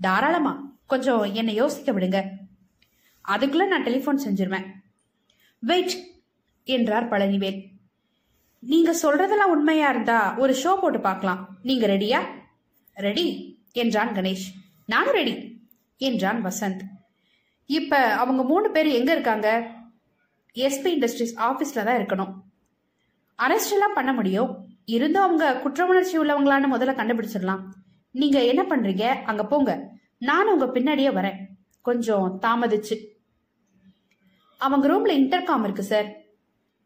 தாராளமா. கொஞ்சம் என்னை யோசிக்க விடுங்க. அதுக்குள்ள நான் டெலிஃபோன் செஞ்சிருவேன். வெயிட் என்றார் பழனிவேல். நீங்க சொல்றதெல்லாம் உண்மையா இருந்தா ஒரு ஷோ போட்டு பார்க்கலாம். நீங்க ரெடியா ரெடி என்றான் கணேஷ். நானும் ரெடி என்றான் வசந்த். இப்ப அவங்க மூணு பேர் எங்க இருக்காங்க? எஸ்பி இண்டஸ்ட்ரீஸ் ஆபீஸ்ல தான் இருக்கணும். அரெஸ்ட் எல்லாம் பண்ண முடியும். இருந்தும் அவங்க குற்ற உணர்ச்சி உள்ளவங்களான்னு முதல்ல கண்டுபிடிச்சிடலாம். நீங்க என்ன பண்றீங்க? அங்க போங்க. நானும் உங்க பின்னாடியே வரேன். கொஞ்சம் தாமதிச்சு. அவங்க ரூம்ல இன்டர்காம் இருக்கு சார்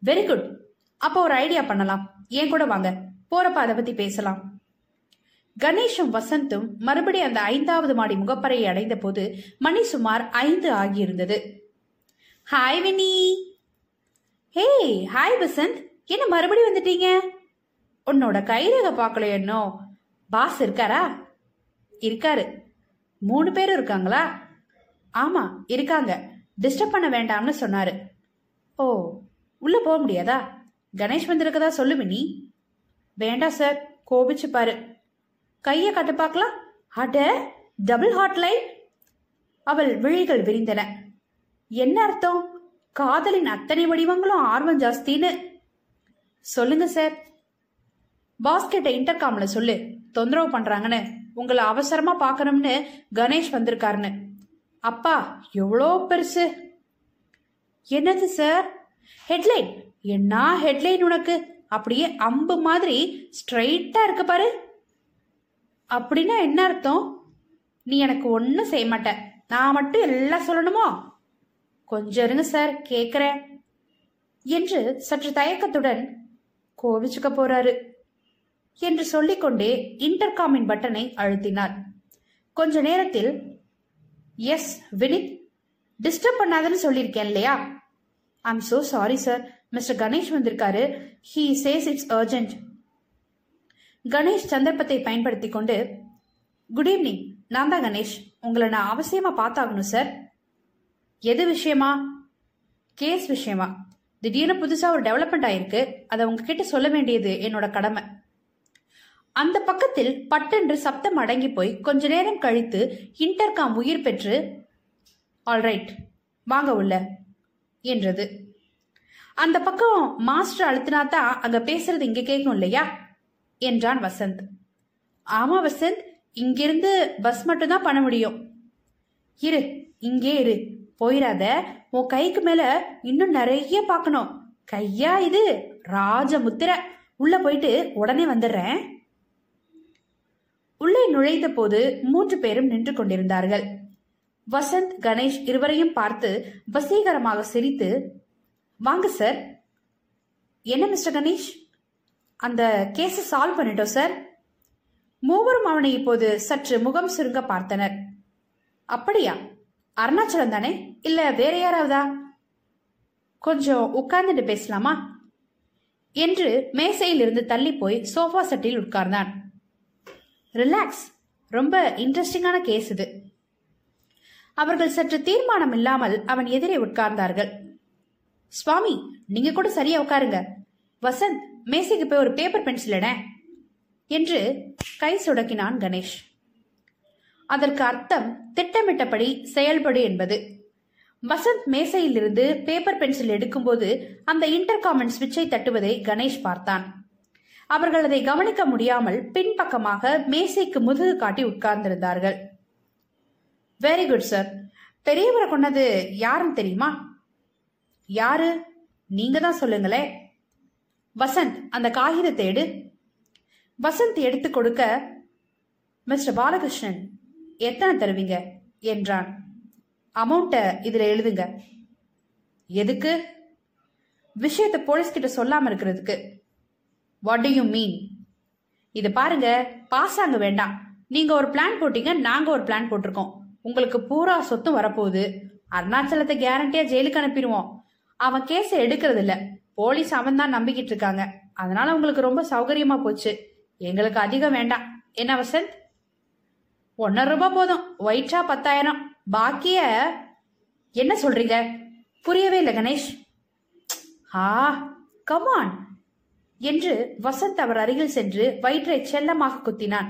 வெரி குட் அப்போ ஒரு ஐடியா பண்ணலாம். ஏன் கூட வாங்க. போறப்ப அதை பத்தி பேசலாம். கணேஷும் வசந்தும் மறுபடியும் அந்த ஐந்தாவது மாடி முகப்பறையை அடைந்த போது மணி சுமார் ஐந்து ஆகியிருந்தது. Hi Vini hey hi Vasanth. என்ன மறுபடி வந்துட்டீங்க? உன்னோட கைரேக பார்க்கல என்னோ? பாஸ் இருக்காரா? இருக்காரு. மூணு பேரும் இருக்காங்களா? ஆமா இருக்காங்க. டிஸ்டர்ப் பண்ண வேண்டாம்னு சொன்னாரு. ஓ உள்ள போக முடியாதா? கணேஷ் வந்திருக்கதா சொல்லு வினி வேண்டாம் சார் கோபிச்சு பாரு. கையை கட்டு பார்க்கலாம். அட டபுள் ஹாட்லைன் அவள் விழிகள் விரிந்தன. என்ன அர்த்தம்? காதலின் அத்தனை வடிவங்களும் ஆர்வம் ஜாஸ்தின்னு. சொல்லுங்க சார் பாஸ்கெட்டை இன்டர்காம்ல சொல்லு. தொந்தரவு பண்றாங்கன்னு. உங்களை அவசரமா பார்க்கணும்னு கணேஷ் வந்திருக்காருன்னு. அப்பா எவ்வளோ பெருசு. என்னது சார் ஹெட்லைன் என்ன ஹெட்லைன் உனக்கு? அப்படியே அம்பு மாதிரி ஸ்ட்ரைட்டா இருக்கு பாரு. அப்படின்னா என்ன அர்த்தம்? நீ எனக்கு ஒன்றும் செய்ய மாட்ட. நான் மட்டும் எல்லாம் சொல்லணுமோ? கொஞ்சம் இருங்க சார் கேட்குறேன் என்று சற்று தயக்கத்துடன் கோவிச்சுக்க போறாரு என்று சொல்லிக்கொண்டே இன்டர்காமின் பட்டனை அழுத்தினார். கொஞ்ச நேரத்தில் எஸ் வினித் டிஸ்டர்ப் பண்ணாதன்னு சொல்லியிருக்கேன் இல்லையா? I'm so sorry sir mister Ganesh வந்திருக்காரு. He says it's urgent Ganesh சந்தர்ப்பத்தை பயன்படுத்தி கொண்டு குட் ஈவினிங் நான் தான் கணேஷ். உங்களை நான் அவசியமா பார்த்தாகணும் சார் எது விஷயமா? கேஸ் விஷயமா. திடீர்னு புதுசா ஒரு டெவலப்மெண்ட் ஆயிருக்கு. அதை உங்ககிட்ட சொல்ல வேண்டியது என்னோட கடமை. அந்த பக்கத்தில் பட்டென்று சப்தம் அடங்கி போய் கொஞ்ச நேரம் கழித்து இன்டர்காம் உயிர் பெற்று ஆல்ரைட் வாங்க உள்ள என்றது. அந்த பக்கம் மாஸ்டர் அழுத்தினா தான் அங்க பேசுறது இங்க கேட்கும் இல்லையா? என்றான் வசந்த். ஆமா வசந்த் இங்கிருந்து பஸ் மட்டும்தான் பண்ண முடியும். இரு இங்கே இரு. போயிடாத உன் கைக்கு மேல இன்னும் நிறைய பார்க்கணும் கையா இது? ராஜ முத்திரை உள்ள போயிட்டு உடனே வந்துடுறேன். உள்ளே நுழைந்த போது மூன்று பேரும் நின்று கொண்டிருந்தார்கள். வசந்த் கணேஷ் இருவரையும் பார்த்து வசீகரமாக சிரித்து வாங்க சார். என்ன மிஸ்டர் கணேஷ்? அந்த கேஸை சால்வ் பண்ணிட்டோம் சார். மூவரும் அவனை இப்போது சற்று முகம் சுருங்க பார்த்தனர். அப்படியா? அருணாச்சலம் தானே? இல்ல வேற யாராவதா? கொஞ்சம் உட்கார்ந்துட்டு பேசலாமா? என்று மேசையில் இருந்து தள்ளி போய் சோஃபா செட்டில் உட்கார்ந்தான். ரிலாக்ஸ் ரொம்ப இன்ட்ரெஸ்டிங்கான கேஸ் இது. அவர்கள் சற்று தீர்மானம் இல்லாமல் அவன் எதிரே உட்கார்ந்தார்கள். சுவாமி நீங்க கூட சரியா உட்காருங்க. வசந்த் மேசைக்கு போய் ஒரு பேப்பர் பென்சில் எட என்று கை சுடக்கினான் கணேஷ். அதற்கு அர்த்தம் திட்டமிட்டபடி செயல்படு என்பது. வசந்த் மேசையில் இருந்து பேப்பர் பென்சில் எடுக்கும்போது அந்த இன்டர்காமன் சுவிட்சை தட்டுவதை கணேஷ் பார்த்தான். அவர்கள் அதை கவனிக்க முடியாமல் பின்பக்கமாக மேசைக்கு முதுகு காட்டி உட்கார்ந்திருந்தார்கள். வெரி குட் சார் பெரியவரை கொண்டது யாருன்னு தெரியுமா? யாரு? நீங்க தான் சொல்லுங்களே. வசந்த் அந்த காகிதத்தை எடு. வசந்த் எடுத்து கொடுக்க மிஸ்டர் பாலகிருஷ்ணன் எத்தனை தருவீங்க? என்றான். அமௌண்ட்டை இதில் எழுதுங்க. எதுக்கு? விஷயத்தை போலீஸ் கிட்ட சொல்லாம இருக்கிறதுக்கு. வாட் டு யூ மீன் இது பாருங்க. பாஸ் ஆக வேண்டாம். நீங்க ஒரு பிளான் போட்டீங்க நாங்க ஒரு பிளான் போட்டிருக்கோம். உங்களுக்கு பூரா சொத்தும் வரப்போகுது. அருணாச்சலத்தை கேரண்டியா ஜெயிலுக்கு அனுப்பிடுவோம். அவன் கேஸை எடுக்கிறது இல்ல போலீஸ் அவன் தான் நம்பிக்கிட்டு இருக்காங்க. அதனால உங்களுக்கு ரொம்ப சௌகரியமா போச்சு. எங்களுக்கு அதிகம் வேண்டாம். என்ன வசந்த்? ஒன்னரை ரூபாய் போதும். ஒயிட்டா பத்தாயிரம். பாக்கிய என்ன சொல்றீங்க? புரியவே இல்லை கணேஷ். ஆ கமான் என்று வசந்த் அவர் அருகில் சென்று வயிற்றை செல்லமாக குத்தினான்.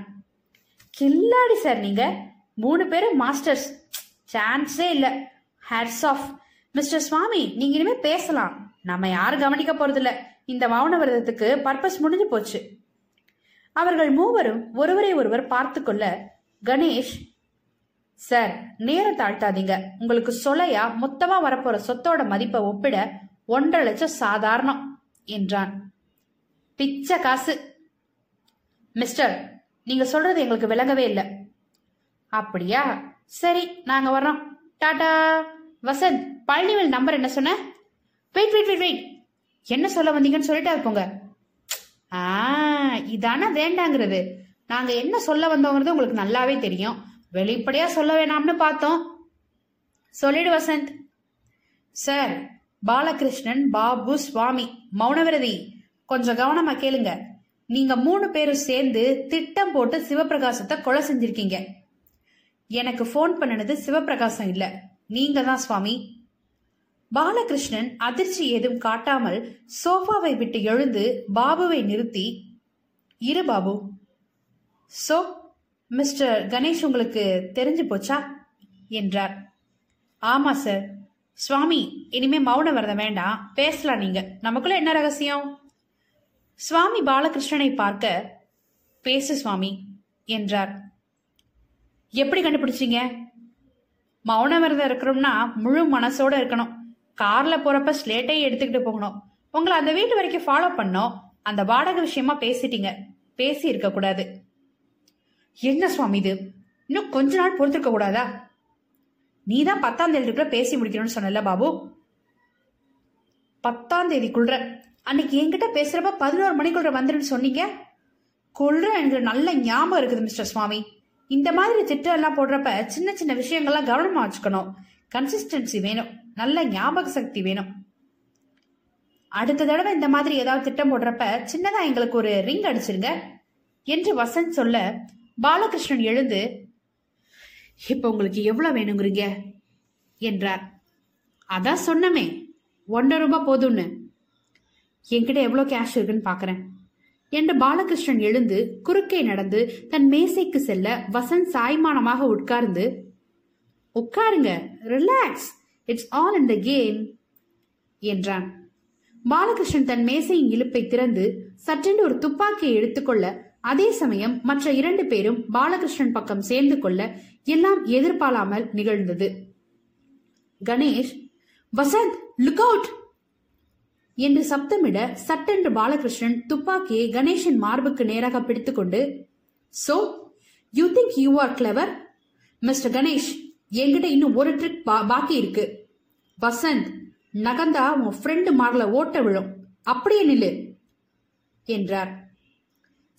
கில்லாடி சார் நீங்க. மூணு பேரும் மாஸ்டர்ஸ் சான்ஸே இல்ல. ஹேட்ஸ் ஆஃப் மிஸ்டர் சுவாமி நீங்க இனிமே பேசலாம். நம்ம யாரும் கவனிக்க போறதில்ல. இந்த மௌன விரதத்துக்கு பர்பஸ் முடிஞ்சு போச்சு. அவர்கள் மூவரும் ஒருவரை ஒருவர் பார்த்து கொள்ள கணேஷ் சார் நேரம் தாழ்த்தாதீங்க. உங்களுக்கு சொலையா மொத்தமா வரப்போற சொத்தோட மதிப்பை ஒப்பிட ஒன்றரை லட்சம் சாதாரணம் என்றான். பிச்சை காசு. மிஸ்டர் நீங்க சொல்றது எங்களுக்கு விளங்கவே இல்லை. அப்படியா? சரி நாங்க வர்றோம். டாடா! வசந்த் பழனிவேல் நம்பர் என்ன சொன்ன? Wait wait wait wait. என்ன சொல்ல வந்தீங்கன்னு சொல்லிட்டா இருப்போங்க ஆ இதானா வேண்டாங்கிறது. நாங்க என்ன சொல்ல வந்தோங்கிறது உங்களுக்கு நல்லாவே தெரியும். வெளிப்படையா சொல்ல வேணாம்னு பார்த்தோம். சொல்லிடு வசந்த். சார் பாலகிருஷ்ணன் பாபு சுவாமி மௌனவிரதி கொஞ்சம் கவனமா கேளுங்க. நீங்க மூணு பேரும் சேர்ந்து திட்டம் போட்டு சிவபிரகாசத்தை கொலை செஞ்சிருக்கீங்க. எனக்கு ஃபோன் பண்ணினது சிவபிரகாசம் இல்ல. நீங்க தான் சுவாமி. பாலகிருஷ்ணன் அதிர்ச்சி ஏதும் காட்டாமல் சோஃபாவை விட்டு எழுந்து பாபுவை நிறுத்தி இரு பாபு சோ மிஸ்டர் கணேஷ் உங்களுக்கு தெரிஞ்சு போச்சா? என்றார். ஆமா சார் சுவாமி இனிமே மௌன விரதம் வேண்டாம். பேசலாம் நீங்க. நமக்குள்ள என்ன ரகசியம்? சுவாமி பாலகிருஷ்ணனை பார்க்க பேசு சுவாமி என்றார். எப்படி கண்டுபிடிச்சீங்க? மௌன விரதம் இருக்கிறோம்னா முழு மனசோட இருக்கணும். கார்ல போறப்ப ஸ்லேட்டே எடுத்துக்கிட்டு போகணும். உங்களை அந்த வீட்டு வரைக்கும் ஃபாலோ பண்ணோம். அந்த வாடகை விஷயமா பேசிட்டீங்க. பேசி இருக்க கூடாது என்ன சுவாமி இது? இன்னும் கொஞ்ச நாள் பொறுத்திருக்க கூடாதா? நீ தான் பத்தாம் தேதிக்குள்ள பேசி முடிக்கணும்னு சொன்னல பாபு. பத்தாம் தேதிக்குள்ள அன்னைக்கு என்கிட்ட பேசுறப்ப பதினோரு மணிக்குள்ள வந்துருன்னு சொன்னீங்க? கொள்ற எனக்கு நல்ல ஞாபகம் இருக்குது மிஸ்டர் சுவாமி. இந்த மாதிரி திட்டம் எல்லாம் போடுறப்ப சின்ன சின்ன விஷயங்கள்லாம் கவனமா வச்சுக்கணும். கன்சிஸ்டன்சி வேணும். நல்ல ஞாபக சக்தி வேணும். அடுத்த தடவை இந்த மாதிரி ஏதாவது திட்டம் போடுறப்ப சின்னதா எங்களுக்கு ஒரு ரிங் அடிச்சிருங்க. என்று வசந்த் சொல்ல பாலகிருஷ்ணன் எழுந்து இப்போ உங்களுக்கு எவ்வளோ வேணுங்கிறீங்க? என்றார். அதான் சொன்னமே ஒன்றரை ரூபாய் போதும்னு. என்கிட்ட எவ்வளோ கேஷ் இருக்குன்னு பார்க்குறேன் என்று பாலகிருஷ்ணன் எழுந்து குறுக்கே நடந்து தன் மேசைக்கு செல்ல வசந்த் சாய்மானமாக உட்கார்ந்து உட்காருங்க relax it's all in the game என்றான். பாலகிருஷ்ணன் தன் மேசையின் இழுப்பை திறந்து சற்றென்று ஒரு துப்பாக்கியை எடுத்துக்கொள்ள அதே சமயம் மற்ற இரண்டு பேரும் பாலகிருஷ்ணன் பக்கம் சேர்ந்து கொள்ள எல்லாம் எதிர்பாராமல் நிகழ்ந்தது. கணேஷ் வசந்த் லுக் அவுட் என்று சப்தமிட சட்டென்று பாலகிருஷ்ணன் துப்பாக்கியை கணேஷின் மார்புக்கு நேராக பிடித்துக்கொண்டு so you think you are clever mister Ganesh என்கிட்ட இன்னும் ஒரு ட்ரிக் பாக்கி இருக்கு. வசந்த் நகந்தா உன் ஃப்ரெண்டு மார்ல ஓட்ட விழும். அப்படியே நில்லு என்றார்.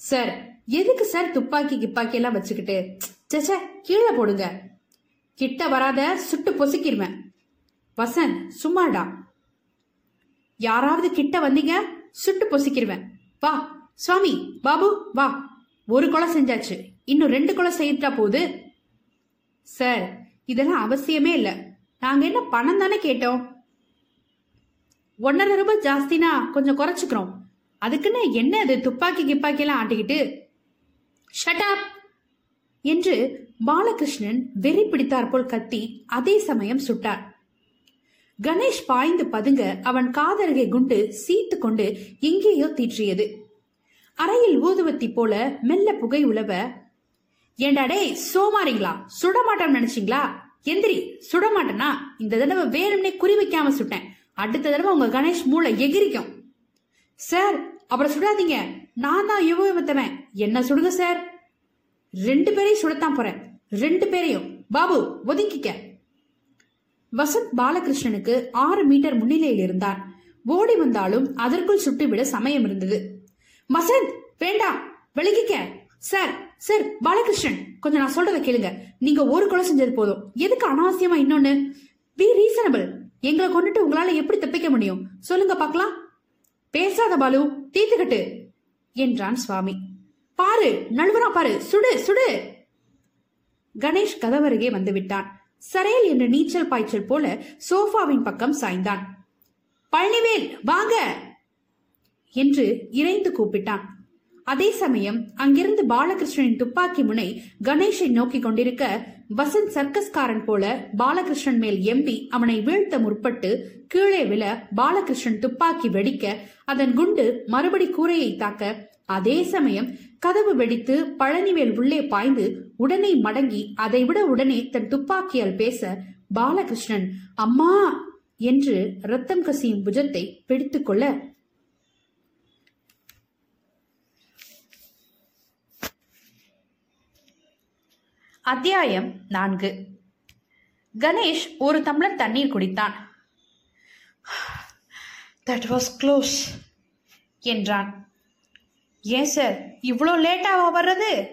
சார் எதுக்கு சார் துப்பாக்கி கிப்பாக்கி எல்லாம் வச்சுக்கிட்டு? சச்ச கீழே போடுங்க. கிட்ட வராத சுட்டு பொசுக்கிருவேன். வசந்த் சும்மாடா. யாராவது கிட்ட வந்தீங்க சுட்டு பொசுக்கிருவேன். வா சுவாமி பாபு வா. ஒரு கொலை செஞ்சாச்சு. இன்னும் ரெண்டு கொலை செய்யிட்டா போகுது. சார் இதெல்லாம் அவசியமே இல்ல. நாங்க என்ன பணம் தானே கேட்டோம்? ஒன்னரை ரூபாய் ஜாஸ்தினா கொஞ்சம் குறைச்சுக்கிறோம். அதுக்குன்னு என்ன அது? துப்பாக்கி கிப்பாக்கி எல்லாம் ஆட்டிக்கிட்டு ஷட் என்று பாலகிருஷ்ணன் வெறி பிடித்தார் போல் கத்தி அதே சமயம் சுட்டார். கணேஷ் பாய்ந்து பதுங்க அவன் காதருகே குண்டு சீத்து கொண்டு எங்கேயோ தீற்றியது. அறையில் ஊதுவத்தி போல மெல்ல புகை உலவ ஏண்டாடே டேய் சோமாரிங்களா சுடமாட்டம் நினைச்சீங்களா? எந்திரி சுடமாட்டனா? இந்த தடவை வேணும்னே குறி வைக்காம சுட்டேன். அடுத்த தடவை உங்க கணேஷ் மூளை எகிரிக்கும். சார் அப்புறம் சுடாதீங்க. நான் தான் யுவத்தவன் என்ன சுடுங்க சார் ரெண்டு பேரையும் சுடத்தான் போறேன். ரெண்டு பேரையும். பாபு ஒதுங்கிக்க. வசந்த் பாலகிருஷ்ணனுக்கு ஆறு மீட்டர் முன்னிலையில் இருந்தான். ஓடி வந்தாலும் அதற்குள் சுட்டுவிட சமயம் இருந்தது. வசந்த் வேண்டாம் விலகிக்க. சார் சார் பாலகிருஷ்ணன் கொஞ்சம் நான் சொல்றத கேளுங்க. நீங்க ஒரு கொலை செஞ்சது போதும். எதுக்கு அனாவசியமா இன்னொன்னு? பி ரீசனபிள் எங்களை கொண்டுட்டு உங்களால எப்படி தப்பிக்க முடியும்? சொல்லுங்க பார்க்கலாம். பேசாத பாலு தீத்துக்கிட்டு என்றான் சுவாமி. பாரு நழுவரா பாரு சுடு சுடு. கணேஷ் கதவருகே வந்துவிட்டான். சரையல் என்ற நீச்சல் பாய்ச்சல் போல சோஃபாவின் பக்கம் சாய்ந்தான். பழனிவேல் வாங்க என்று இறைந்து கூப்பிட்டான். அதே சமயம் அங்கிருந்து பாலகிருஷ்ணனின் துப்பாக்கி முனை கணேஷை நோக்கி கொண்டிருக்க வசந்த் சர்க்கஸ்காரன் போல பாலகிருஷ்ணன் மேல் எம்பி அவனை வீழ்த்த முற்பட்டு கீழே விழ பாலகிருஷ்ணன் துப்பாக்கி வெடிக்க அதன் குண்டு மறுபடி கூரையை தாக்க அதே சமயம் கதவு வெடித்து பழனிவேல் உள்ளே பாய்ந்து உடனே மடங்கி அதைவிட உடனே தன் துப்பாக்கியால் பேச பாலகிருஷ்ணன் அம்மா! என்று ரத்தம் கசியும் புஜத்தை பிடித்துக்கொள்ள அத்தியாயம் நான்கு. கணேஷ் ஒரு டம்ளர் தண்ணீர் குடித்தான். தட் வாஸ் க்ளோஸ் என்றான். ஏன் சார் இவ்வளோ லேட்டாவா வர்றது?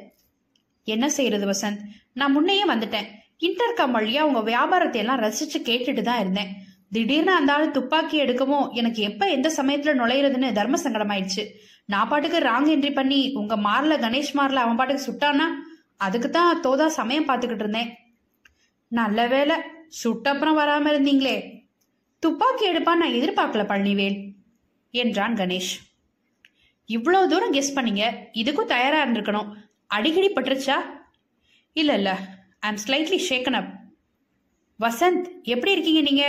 என்ன செய்யறது வசந்த்? நான் முன்னையே வந்துட்டேன். இன்டர்காம் வழியா உங்க வியாபாரத்தை எல்லாம் ரசிச்சு கேட்டுட்டு தான் இருந்தேன். திடீர்னு அந்த ஆள் துப்பாக்கி எடுக்கவும் எனக்கு எப்ப எந்த சமயத்துல நுழையிறதுன்னு தர்ம சங்கடம் ஆயிடுச்சு நான் பாட்டுக்கு ராங் என்ட்ரி பண்ணி உங்க மார்ல கணேஷ் மார்ல அவன் பாட்டுக்கு சுட்டானா அதுக்கு தான் தோதா சமயம் பார்த்துக்கிட்டு இருந்தேன். நல்ல வேலை சுட்டப்புறம் வராம இருந்தீங்களே. துப்பாக்கி எடுப்பா நான் எதிர்பார்க்கல பழனிவேல் என்றான் கணேஷ். இவ்வளோ தூரம் கெஸ் பண்ணீங்க இதுக்கும் தயாரா இருந்திருக்கணும். அடிக்கடி பட்டுருச்சா? இல்ல இல்ல I am slightly shaken up Vasanth எப்படி இருக்கீங்க நீங்க?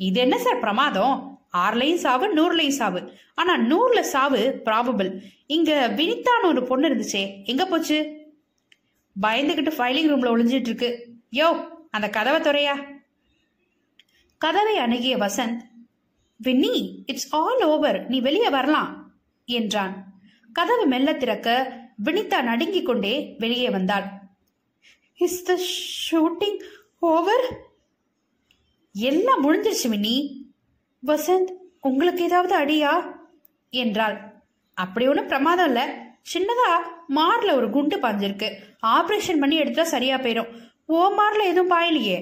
இது என்ன சார் பிரமாதம்? ஆறுலையும் சாவு நூறுலையும் சாவு. ஆனா நூறுல சாவு ப்ராபபிள் இங்க வினிதான்னு ஒரு பொண்ணு இருந்துச்சே எங்க போச்சு? பயந்துகிட்டு ஃபைலிங் ரூம்ல ஒளிஞ்சிட்டு இருக்கு யோ அந்த கதவை துறையா கதவை அணுகிய Vasanth Winnie it's all over நீ வெளியே வரலாம் என்றான். கதவு மெல்ல திறக்க வினிதா நடுங்கிக் கொண்டே வெளியே வந்தாள். இஸ் த ஷூட்டிங் ஓவர் எல்லாம் முடிஞ்சிருச்சு வின்னி வசந்த் உங்களுக்கு ஏதாவது அடியா? என்றாள். அப்படி ஒன்றும் பிரமாதம் இல்லை. சின்னதா மார்ல ஒரு குண்டு பாஞ்சிருக்கு. ஆப்ரேஷன் பண்ணி எடுத்தா சரியா போயிடும் ஓ மார்ல எதுவும் பாயலையே?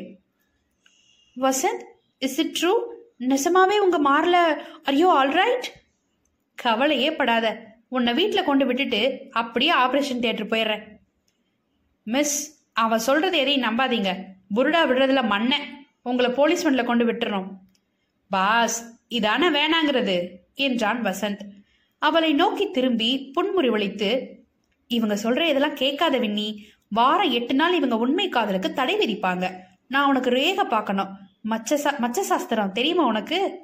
வசந்த் இஸ் இட் ட்ரூ நிசமாவே உங்க மார்ல ஐயோ ஆல்ரைட் கவலையே படாத. உன்னை வீட்டில் கொண்டு விட்டுட்டு அப்படியே ஆபரேஷன் தியேட்டர் போயிடுறேன். மிஸ் அவன் சொல்றது எதையும் நம்பாதீங்க. புருடா விடுறதுல மண்ணை உங்களை போலீஸ் வண்டில் கொண்டு விட்டுறோம் பாஸ் இதான வேணாங்கிறது என்றான் வசந்த். அவளை நோக்கி திரும்பி புன்முறிவளித்து இவங்க சொல்ற இதெல்லாம் கேட்காத விண்ணி. வாரம் எட்டு நாள் இவங்க உண்மை காதலுக்கு தடை விதிப்பாங்க. நான் உனக்கு ரேக பார்க்கணும். மச்ச சா மச்ச சாஸ்திரம் தெரியுமா உனக்கு?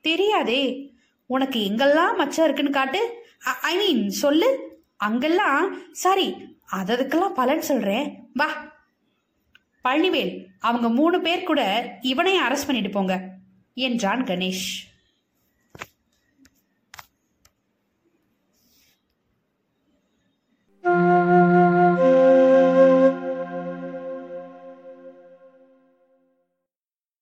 தெரியாதே. உனக்கு எங்கெல்லாம் மச்சம் இருக்குன்னு காட்டு. ஐ மீன் சொல்லு. அங்கெல்லாம் சாரி அததுக்கெல்லாம் பலன் சொல்றேன். வா. பழனிவேல் அவங்க மூணு பேர் கூட இவனையும் அரெஸ்ட் பண்ணிட்டு போங்க என்றான் கணேஷ்.